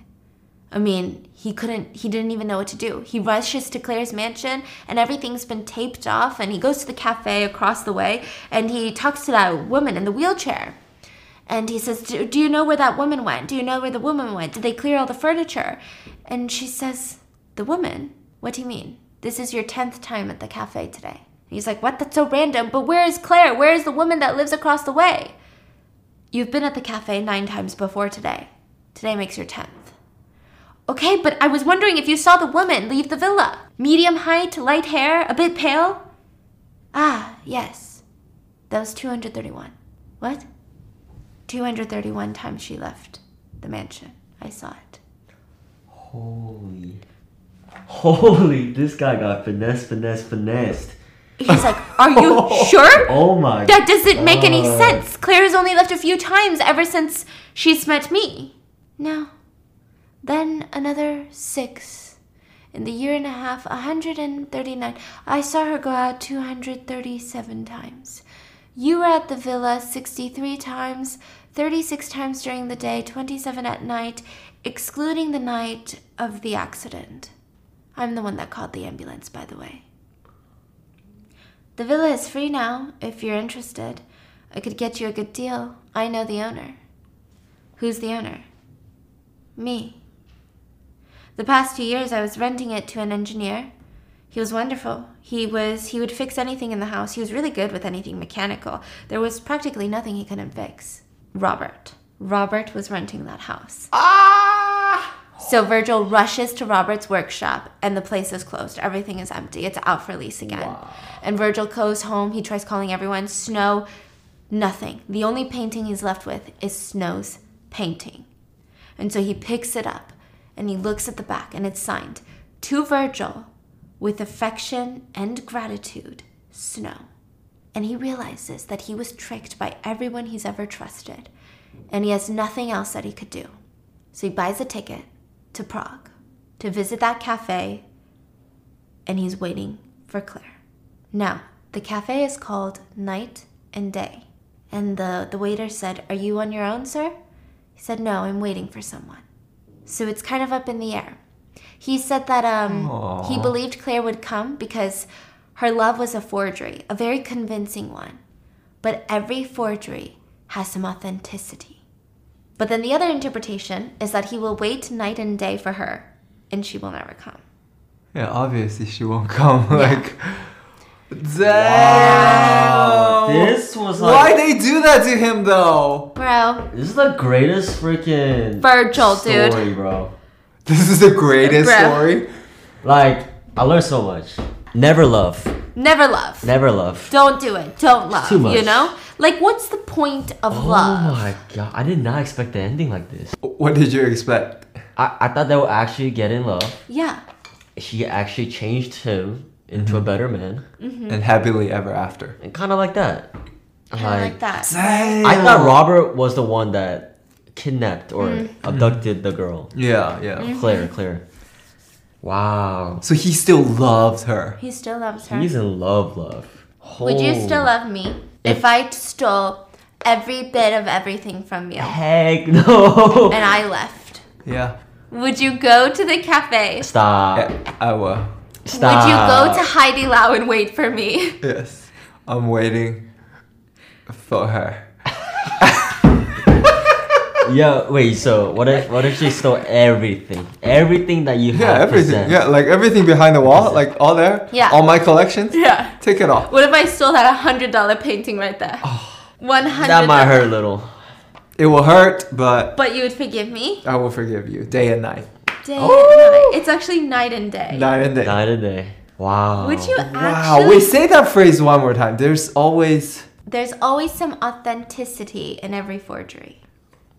I mean, he couldn't, he didn't even know what to do. He rushes to Claire's mansion, and everything's been taped off, and he goes to the cafe across the way, and he talks to that woman in the wheelchair. And he says, do, do you know where that woman went? Do you know where the woman went? Did they clear all the furniture? And she says, The woman? What do you mean? This is your 10th time at the cafe today. And he's like, What? That's so random. But where is Claire? Where is the woman that lives across the way? You've been at the cafe nine times before today. Today makes your 10th. Okay, but I was wondering if you saw the woman leave the villa. Medium height, light hair, a bit pale? Ah, yes. That was 231. What? 231 times she left the mansion. I saw it. Holy. Holy, this guy got finesse, finesse, finessed. He's like, Are you oh sure? Oh my That doesn't make any God. sense. Claire has only left a few times ever since she's met me. No. Then another six. In the year and a half, 139. I saw her go out 237 times. You were at the villa 63 times, 36 times during the day, 27 at night, excluding the night of the accident. I'm the one that called the ambulance, by the way. The villa is free now, if you're interested. I could get you a good deal. I know the owner. Who's the owner? Me. The past two years I was renting it to an engineer. He was wonderful. He was he would fix anything in the house. He was really good with anything mechanical. There was practically nothing he couldn't fix. Robert. Robert was renting that house. Ah! So Virgil rushes to Robert's workshop and the place is closed. Everything is empty. It's out for lease again. And Virgil goes home. He tries calling everyone. Snow, nothing. The only painting he's left with is Snow's painting. And so he picks it up and he looks at the back and it's signed to Virgil with affection and gratitude, Snow. And he realizes that he was tricked by everyone he's ever trusted and he has nothing else that he could do. So he buys a ticket to Prague to visit that cafe and he's waiting for Claire. Now, the cafe is called Night and Day. And the, the waiter said, Are you on your own, sir? He said, No, I'm waiting for someone. So it's kind of up in the air. He said that um, he believed Claire would come because her love was a forgery, a very convincing one. But every forgery has some authenticity. But then the other interpretation is that he will wait night and day for her, and she will never come. Yeah, obviously she won't come. Like, damn. This was Why they do that to him though? Bro, This is the greatest freaking Virgil, dude. story, bro. This is the greatest Bruh. story. Like I learned so much. Never love. never love. Never love. Don't do it. Don't love. too much. You know? Like, what's the point of Oh love? Oh my god! I did not expect the ending like this. What did you expect? I, I thought they would actually get in love. Yeah. She actually changed him into a mm-hmm. better man, mm-hmm. And happily ever after. and kind of like that. Kind of like that. Damn. I thought Robert was the one that kidnapped or abducted the girl. Yeah, yeah. Mm-hmm. Claire, Claire. Wow. So he still loves her. He still loves her. He's in love, love. Would you Oh. still love me if I stole every bit of everything from you. Heck no. And I left. Yeah. Would you go to the cafe? Stop. yeah I will. Stop. Would you go to Haidilao and wait for me? Yes. I'm waiting for her. Yeah, wait. So what if what if she stole everything, everything that you Yeah, have everything. possessed? Yeah, like everything behind the wall, like all there. Yeah. All my collections. Yeah. Take it off. What if I stole that hundred dollar painting right there? Oh. One hundred. That might hurt a little. It will hurt, but But you would forgive me? I will forgive you day and night. Day Oh. and night. It's actually night and day. Night and day. Night and day. Wow. Would you actually? Wow. actually? Wait, say that phrase one more time. There's always. There's always some authenticity in every forgery.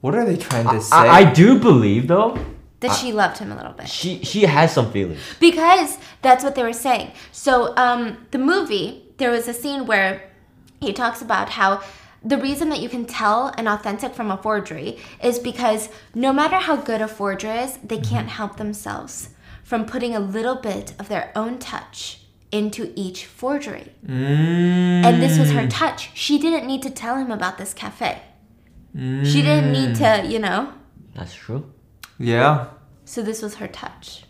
What are they trying to say? I, I do believe though. That she loved him a little bit. She she has some feelings. Because that's what they were saying. So, um, the movie, there was a scene where he talks about how the reason that you can tell an authentic from a forgery is because no matter how good a forger is, they can't help themselves from putting a little bit of their own touch into each forgery. And this was her touch. She didn't need to tell him about this cafe. She didn't need mm. to, you know. That's true. yeah. So this was her touch.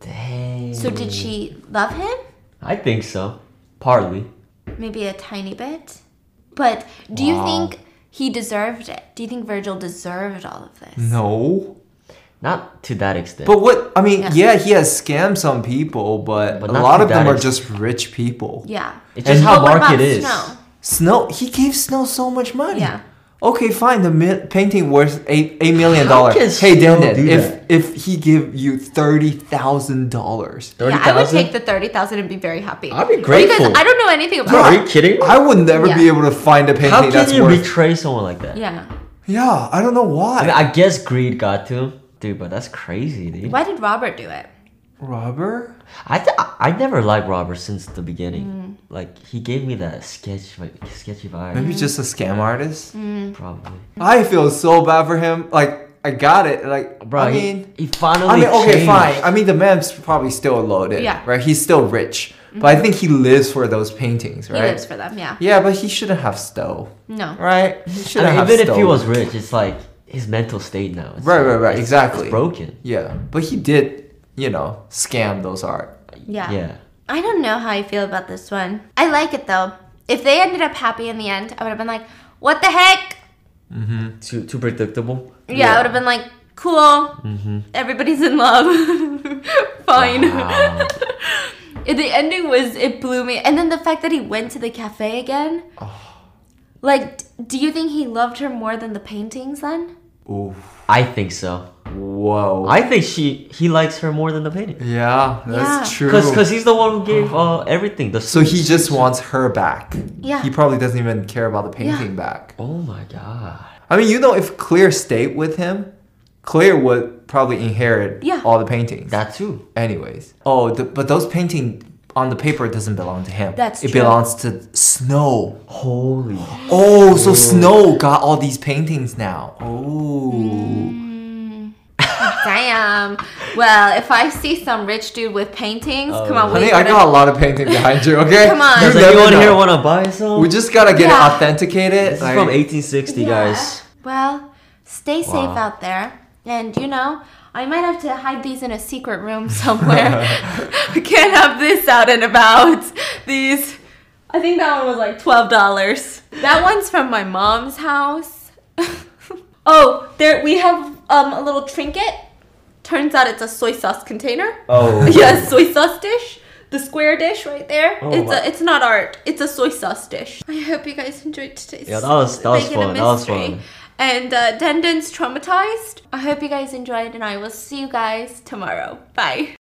Dang. So did she love him? I think so. Partly. maybe a tiny bit. But do you think he deserved it? Do you think Virgil deserved all of this? No. Not to that extent. But what I mean, Yeah. yeah, he has scammed some people, but, But a lot of them that are just rich people. Yeah. it's just and- how But what market is. Snow? Snow, he gave Snow so much money. Yeah. Okay, fine. The mi- painting worth eight eight million How dollars. Hey, Snow Denden, do if that? if he give you thirty thousand dollars, Yeah, I would take the thirty thousand and be very happy. I'd be grateful. because I don't know anything about. Bro, are you kidding? I would never Yeah. be able to find a painting How can that's you worth. betray someone like that? Yeah. yeah, I don't know why. I mean, I guess greed got to him, dude. But that's crazy, dude. Why did Robert do it? Robber? I th- I I never liked Robert since the beginning. Mm. Like he gave me that sketch, like, sketchy vibe. Maybe just a scam artist. Mm. Probably. I feel so bad for him. Like I got it. Like Bro, I he- mean, he, finally. I mean, okay, changed. fine. I mean, the man's probably still loaded. Yeah. Mm-hmm. Right. He's still rich, but I think he lives for those paintings. He Right. lives for them. Yeah. yeah, but he shouldn't have stole. No. Right. He shouldn't mean, have even if he was rich, it's like his mental state now. It's Right, like- right, right, it's- exactly. It's broken. Yeah, but he did, you know, scam those art. Yeah. Yeah. I don't know how I feel about this one. I like it though. If they ended up happy in the end, I would have been like, "What the heck?" Mhm. Too too predictable. Yeah, I would have been like, "Cool, Mhm. everybody's in love, fine." Wow. And the ending was it blew me, and then the fact that he went to the cafe again. Oh. Like, d- do you think he loved her more than the paintings then? Ooh, I think so. whoa. I think she he likes her more than the painting. yeah, that's Yeah. true. Cause, Cause he's the one who gave uh everything. The so he just wants her back. Yeah. He probably doesn't even care about the painting Yeah. back. Oh my god. I mean, you know, if Claire stayed with him, Claire would probably inherit Yeah. all the paintings. That too. Anyways. Oh, the, but those painting on the paper it doesn't belong to him. That's it true. belongs to Snow. Holy. Oh, so Snow got all these paintings now. Oh. Damn. Well, if I see some rich dude with paintings, come on, oh. Honey, I gotta- a lot of painting behind you, okay? Come on. You Does never anyone here want to buy some? We just gotta get Yeah. it authenticated. this is like- from 1860, Yeah. guys. Well, stay safe Wow. out there, and you know. I might have to hide these in a secret room somewhere. I can't have this out and about. These, I think that one was like twelve dollars. That one's from my mom's house. oh, there we have um, a little trinket. Turns out it's a soy sauce container. Oh. Yes, soy sauce dish. The square dish right there. Oh it's my- a, it's not art. It's a soy sauce dish. I hope you guys enjoyed today's. Yeah, that was- that was fun, that was fun. And uh, traumatized. I hope you guys enjoyed, and I will see you guys tomorrow. Bye.